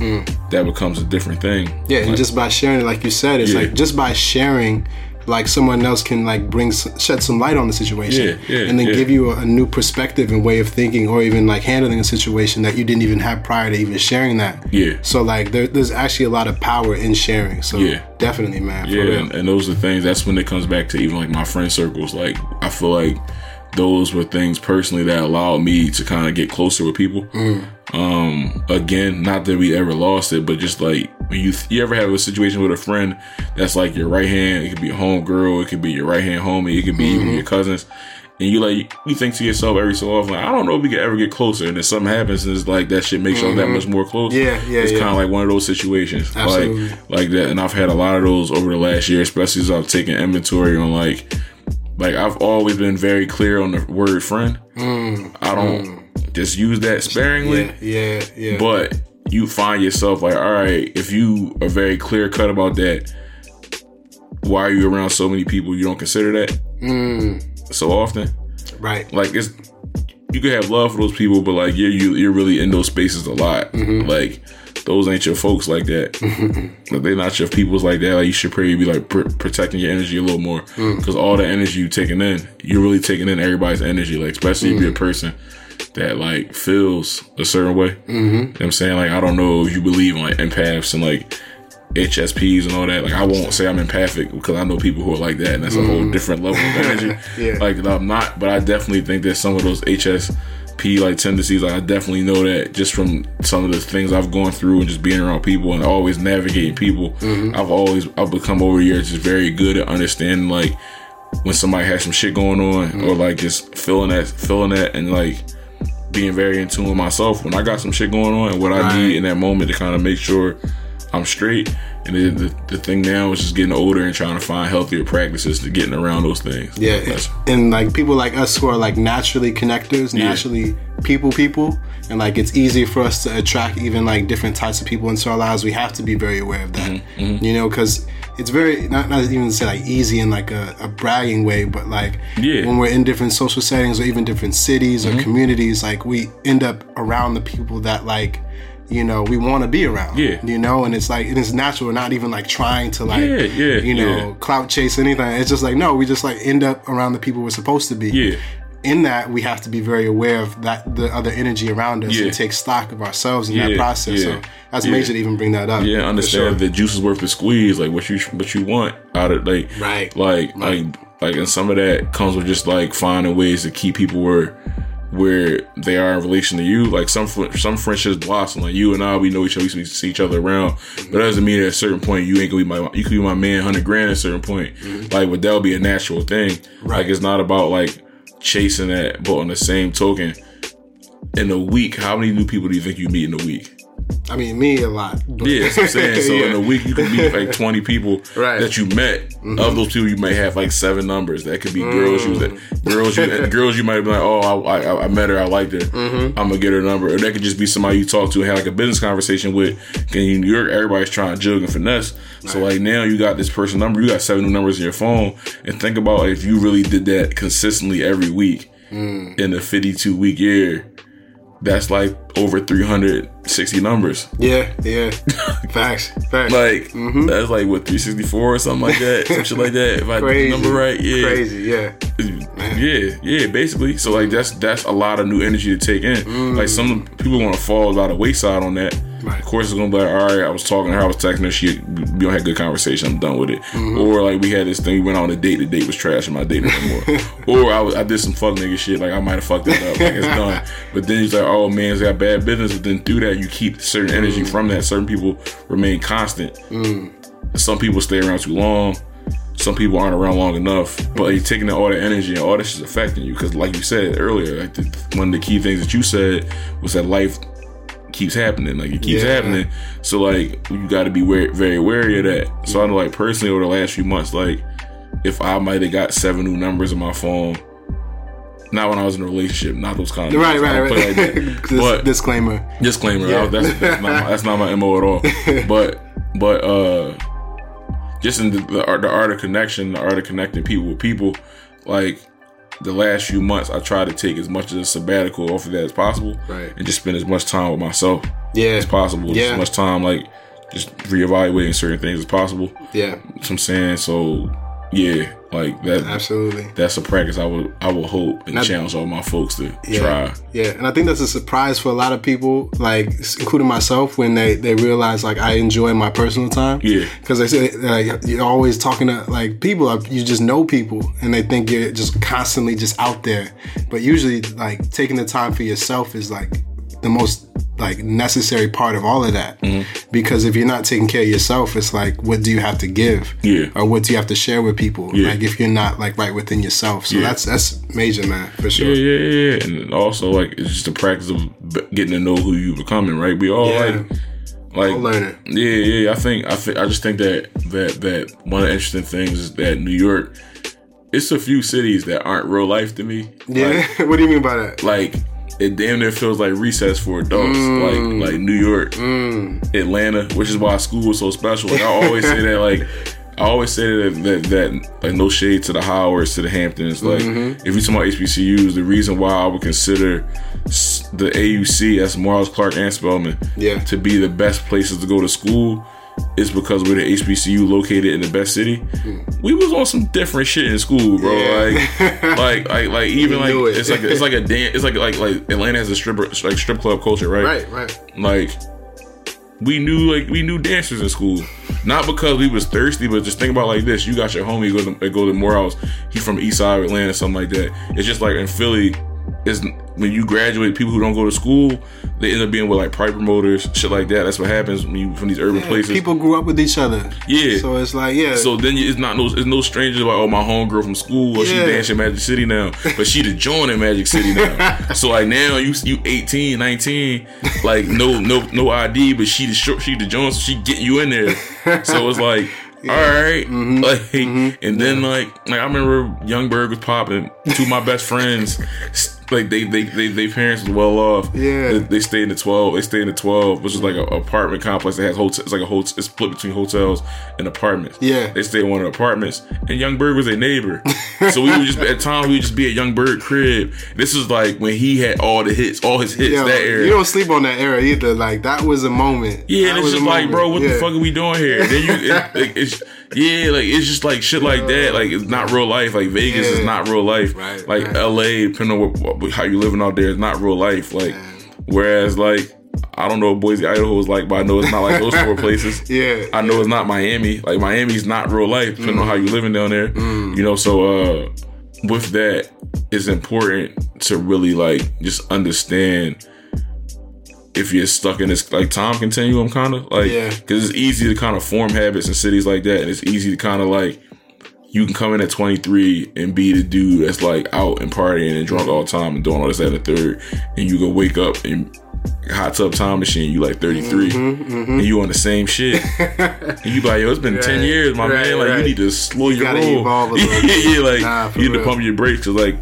that becomes a different thing. Mm. Yeah, and just by sharing like you said, it's Yeah. like just by sharing, like someone else can like bring shed some light on the situation, Yeah, yeah, and then yeah. give you a, a new perspective and way of thinking, or even like handling a situation that you didn't even have prior to even sharing that. Yeah. So like there, there's actually a lot of power in sharing. So Yeah. definitely, man. For Yeah, real. and, and those are things. That's when it comes back to even like my friend circles. Like I feel like those were things personally that allowed me to kind of get closer with people. Mm. Um, again, not that we ever lost it, but just like when you you ever have a situation with a friend that's like your right hand. It could be a home girl. It could be your right hand homie. It could be even mm-hmm. your cousins. And you like you think to yourself every so often, like, I don't know if we could ever get closer. And then something happens, and it's like that shit makes y'all that mm-hmm. much more close. Yeah, yeah, It's yeah. kind of like one of those situations, Absolutely. like like that. And I've had a lot of those over the last year, especially as I've taken inventory on like, like I've always been very clear on the word friend. Mm, I don't mm. Just use that sparingly, Mm. yeah, yeah, yeah. but you find yourself like, all right, if you are very clear cut about that, why are you around so many people you don't consider that so often? right. Like it's you can have love for those people, but like you're you, you're really in those spaces a lot. Mm-hmm. Like those ain't your folks like that. Like, they're not your peoples like that. Like you should probably be like pr- protecting your energy a little more Mm. because all the energy you taking in, you're really taking in everybody's energy. Like especially if you're Mm. a person that like feels a certain way. Mm-hmm. You know what I'm saying like I don't know if you believe in like empaths and like. HSPs and all that. Like I won't say I'm empathic because I know people who are like that, and that's a whole different level of energy. Yeah. Like I'm not, but I definitely think there's some of those HSP like tendencies. Like I definitely know that just from some of the things I've gone through and just being around people and always navigating people. Mm-hmm. I've always I've become over the years just very good at understanding like when somebody has some shit going on Mm-hmm. or like just feeling that feeling that and like being very in tune with myself when I got some shit going on and what I Right. need in that moment to kind of make sure I'm straight. And then the, the thing now is just getting older and trying to find healthier practices to getting around those things. Yeah, That's- and like people like us who are like naturally connectors, naturally people people, and like it's easy for us to attract even like different types of people into our lives. We have to be very aware of that, Mm-hmm, you know, because it's very not not even to say like easy in like a, a bragging way, but like Yeah. Mm-hmm. when we're in different social settings or even different cities or communities, like we end up around the people that like. You know, we want to be around. Yeah. You know, and it's like it is natural. We're not even like trying to like, Yeah, yeah, you know, yeah. clout chase anything. It's just like no, we just like end up around the people we're supposed to be. Yeah. In that, we have to be very aware of that the other energy around us Yeah. and take stock of ourselves in that process. yeah, So that's yeah. major to even bring that up. Yeah, understand sure. the juice is worth the squeeze. Like what you what you want out of like Right. like like like and some of that comes with just like finding ways to keep people where where they are in relation to you. Like some some friendships blossom. Like you and I, we know each other, we see each other around, but that doesn't mean at a certain point you ain't gonna be my you could be my man, hundred grand at a certain point. Mm-hmm. Like, but that'll be a natural thing. Like it's not about like chasing that, but on the same token, in a week, how many new people do you think you meet in a week? I mean, me a lot. but- Yeah, that's what I'm saying. So Yeah. in a week, you can meet like 20 people Right. that you met. Mm-hmm. Of those people, you might have like seven numbers. That could be girls you that mm. girls you girls you might be like, oh, I, I, I met her, I liked her. Mm-hmm. I'm gonna get her number. Or that could just be somebody you talk to and have like a business conversation with. And in New York, everybody's trying to jug and finesse. So like now you got this person number, you got seven new numbers in your phone, and think about if you really did that consistently every week mm. in a 52 week year. That's like over 360 numbers. Yeah, yeah. Facts. Facts. Like mm-hmm. that's like what 364 or something like that, some shit like that. If I crazy. number right, yeah, Crazy, yeah. yeah, yeah. Basically, so like that's that's a lot of new energy to take in. Mm. Like some people want to fall by the wayside on that. Right. Of course, it's gonna be like, all right, I was talking to her, I was texting her, she we don't have good conversation, I'm done with it. Mm-hmm. Or like we had this thing, we went on a date, the date was trash, I'm not dating anymore. or I, was, I did some fuck nigga shit, like I might have fucked it up, like it's done. But then he's like, oh man, it's got bad business. But then through that, you keep certain mm. energy from that. Certain people remain constant. Mm. Some people stay around too long. Some people aren't around long enough, but you're taking all that energy and all this is affecting you. Because, like you said earlier, like the, one of the key things that you said was that life keeps happening. Like it keeps Yeah. happening. So, like you got to be very, very wary of that. So, I know, like personally, over the last few months, like if I might have got seven new numbers on my phone, not when I was in a relationship, not those kind of Right, right, right. like but disclaimer. disclaimer Yeah. I- that's, that's, not my, that's not my mo at all but but uh just in the, the, art, the art of connection the art of connecting people with people like the last few months i try to take as much of a sabbatical off of that as possible Right. and just spend as much time with myself Yeah. as possible just as much time like just reevaluating certain things as possible Yeah. what i'm saying so yeah like that Absolutely. that's a practice i would i would hope and Now- challenge all my folks to Yeah. try Yeah, and I think that's a surprise for a lot of people, like including myself, when they they realize like I enjoy my personal time. Yeah. because they say like you're always talking to like people, like, you just know people, and they think you're just constantly just out there. But usually, like taking the time for yourself is like the most like necessary part of all of that. Mm-hmm. Because if you're not taking care of yourself, it's like what do you have to give? Yeah. or what do you have to share with people? Yeah. Like if you're not like right within yourself, so Yeah. that's that's major, man, for sure. Yeah, yeah, yeah. And also, like, it's just a practice of getting to know who you becoming, right? We all Yeah. like, like, learning. yeah, yeah. I think, I think, I just think that that that one of the interesting things is that New York, it's a few cities that aren't real life to me. Yeah, Like, what do you mean by that? like it damn near feels like recess for adults. Mm. Like like New York, Atlanta, which is why school was so special. Like I always say that like I always say that that, that like no shade to the Howards, to the Hamptons. Like Mm-hmm. if you talk about HBCUs, the reason why I would consider the AUC, as Morehouse Clark and Spelman, Yeah. to be the best places to go to school. Is because we're the HBCU located in the best city. Hmm. We was on some different shit in school, bro. Yeah. Like, like, like, like, even like it. it's like it's like a dance. It's like like like Atlanta has a stripper like strip club culture, right? Right, right. Like we knew like we knew dancers in school, not because we was thirsty, but just think about it like this: you got your homie go to go to Morehouse. He from East Side of Atlanta, something like that. It's just like in Philly. Is when you graduate, people who don't go to school, they end up being with like pride promoters, shit like that. That's what happens when you from these urban places. People grew up with each other. Yeah. So it's like, yeah. So then it's not no it's no strangers like oh my homegirl from school or she Yeah. dance in Magic City now, but she the joint in Magic City now. so like now you you 18, 19, like no no no ID, but she the short she the joint, so she getting you in there. So it's like. All right. Mm-hmm. like, and then like, like I remember Young Bird was popping. Two of my best friends, like they they they, they parents was well off. Yeah. they, they stayed in the twelve. They stay in the twelve, which is like an apartment complex that has hotel. It's like a hotel. It's split between hotels and apartments. Yeah. they stay in one of the apartments, and Young Bird was a neighbor. so we would just at times we would just be at Young Bird crib. This is like when he had all the hits, all his hits Yo, that era. you don't sleep on that era either. Like that was a moment. Yeah, That and it's was just like, bro, what the fuck are we doing here? Then you, it, like, it's yeah, like it's just like shit like that. Like it's not real life. Like Vegas is not real life. Right, like right. L.A. depending on what, how you living out there, is not real life. Like whereas like I don't know what Boise, Idaho is like, but I know it's not like those four places. Yeah, I know it's not Miami. Like Miami's not real life, depending Mm. on how you living down there. You know, so uh with that, it's important to really like just understand if you're stuck in this like time continuum kind of like Yeah. because it's easy to kind of form habits in cities like that and it's easy to kind of like you can come in at 23 and be the dude that's like out and partying and drunk all the time and doing all this at the third and you go wake up and hot tub time machine you like 33 Mm-hmm, and you on the same shit and you like yo it's been 10 years my right, man like right. you need to slow your gotta roll evolve yeah, like Nah, you need to pump your brakes because like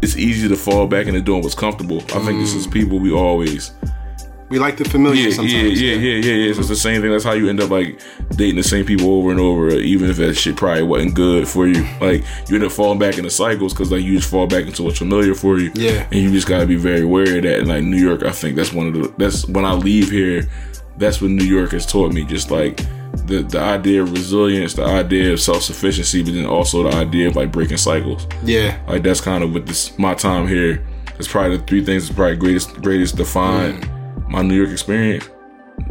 it's easy to fall back into doing what's comfortable I think this is Mm. people we always We like the familiar yeah, sometimes. yeah, yeah, yeah, yeah, yeah. So it's the same thing. That's how you end up like dating the same people over and over, even if that shit probably wasn't good for you. Like you end up falling back into cycles because like you just fall back into what's familiar for you. Yeah. and you just gotta be very wary of that. And like New York, I think that's one of the that's when I leave here, that's what New York has taught me. Just like the the idea of resilience, the idea of self sufficiency, but then also the idea of like breaking cycles. Yeah. Like that's kind of what this my time here. It's probably the three things that probably greatest greatest define my New York experience.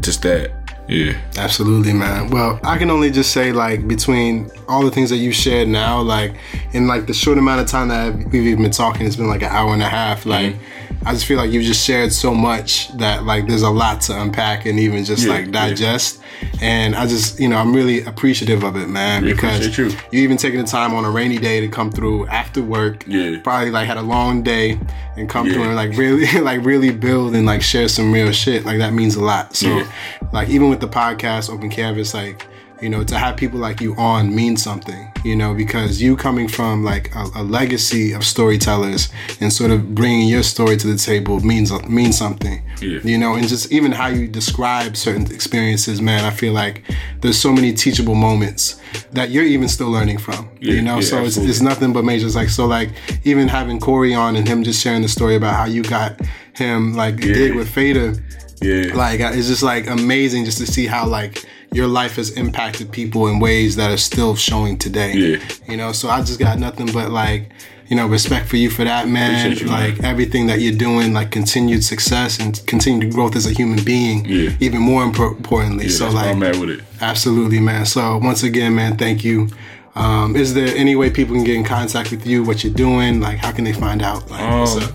Just that. Yeah. Absolutely, man. Well, I can only just say, like, between all the things that you've shared now, like, in like the short amount of time that we've even been talking, it's been like an hour and a half. Like, mm-hmm. I just feel like you've just shared so much that like there's a lot to unpack and even just Yeah, like yeah. digest. And I just, you know, I'm really appreciative of it, man, Yeah, because you. you even taking the time on a rainy day to come through after work. Yeah. Probably like had a long day and come through Yeah. and like really, like really build and like share some real shit. Like that means a lot. So, Yeah. like even with the podcast, Open Canvas, like you know, to have people like you on means something. You know, because you coming from like a, a legacy of storytellers and sort of bringing your story to the table means means something. Yeah. You know, and just even how you describe certain experiences, man, I feel like there's so many teachable moments that you're even still learning from. Yeah, you know, yeah, so it's, absolutely. it's nothing but major. It's like so like even having Corey on and him just sharing the story about how you got him like gig with Fader. Yeah. Like it's just like amazing just to see how like your life has impacted people in ways that are still showing today. Yeah. You know, so I just got nothing but like, you know, respect for you for that, man. You, man. like everything that you're doing, like continued success and continued growth as a human being. Yeah. Even more impor- importantly. yeah, so like I'm at with it. Absolutely, man. So once again, man, thank you. Um, is there any way people can get in contact with you? What you're doing? Like, how can they find out? Like, what's Um, up?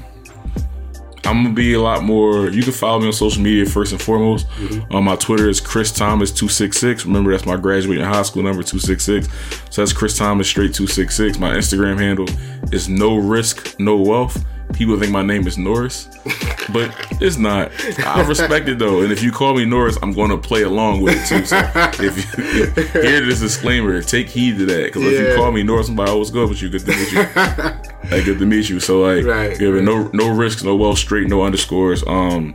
I'm gonna be a lot more. You can follow me on social media first and foremost. On my Twitter is Chris Thomas two six six. Remember that's my graduating high school number two six six. So that's Chris Thomas straight two six six. My Instagram handle is no risk no wealth. People think my name is Norris, but it's not. I respect it though, and if you call me Norris, I'm going to play along with it too. So if you hear this disclaimer, take heed to that because if you call me Norris, I'm like, oh, what's good with you? Good to meet you. Hey, good to meet you. So like, Right, yeah, but no no risks, no well straight, no underscores. Um,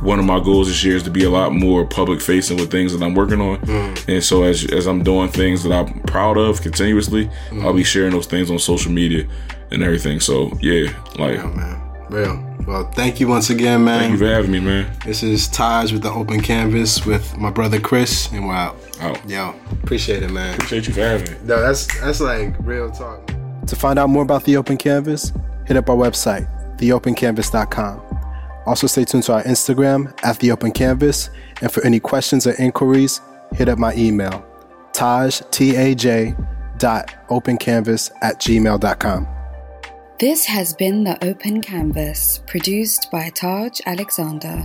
one of my goals this year is to be a lot more public facing with things that I'm working on, Mm. and so as as I'm doing things that I'm proud of continuously, Mm. I'll be sharing those things on social media and everything. So yeah, like Oh, man. Real. Well, thank you once again, man. thank you for having me, man. This is Taj with the Open Canvas with my brother Chris, and we're out. Out. Yo, appreciate it, man. Appreciate you for having me. No, that's that's like real talk. To find out more about the Open Canvas, hit up our website, theopencanvas.com. Also, stay tuned to our Instagram at the Open Canvas, and for any questions or inquiries, hit up my email, taj t a j dot opencanvas at gmail.com. This has been The Open Canvas, produced by Taj Alexander.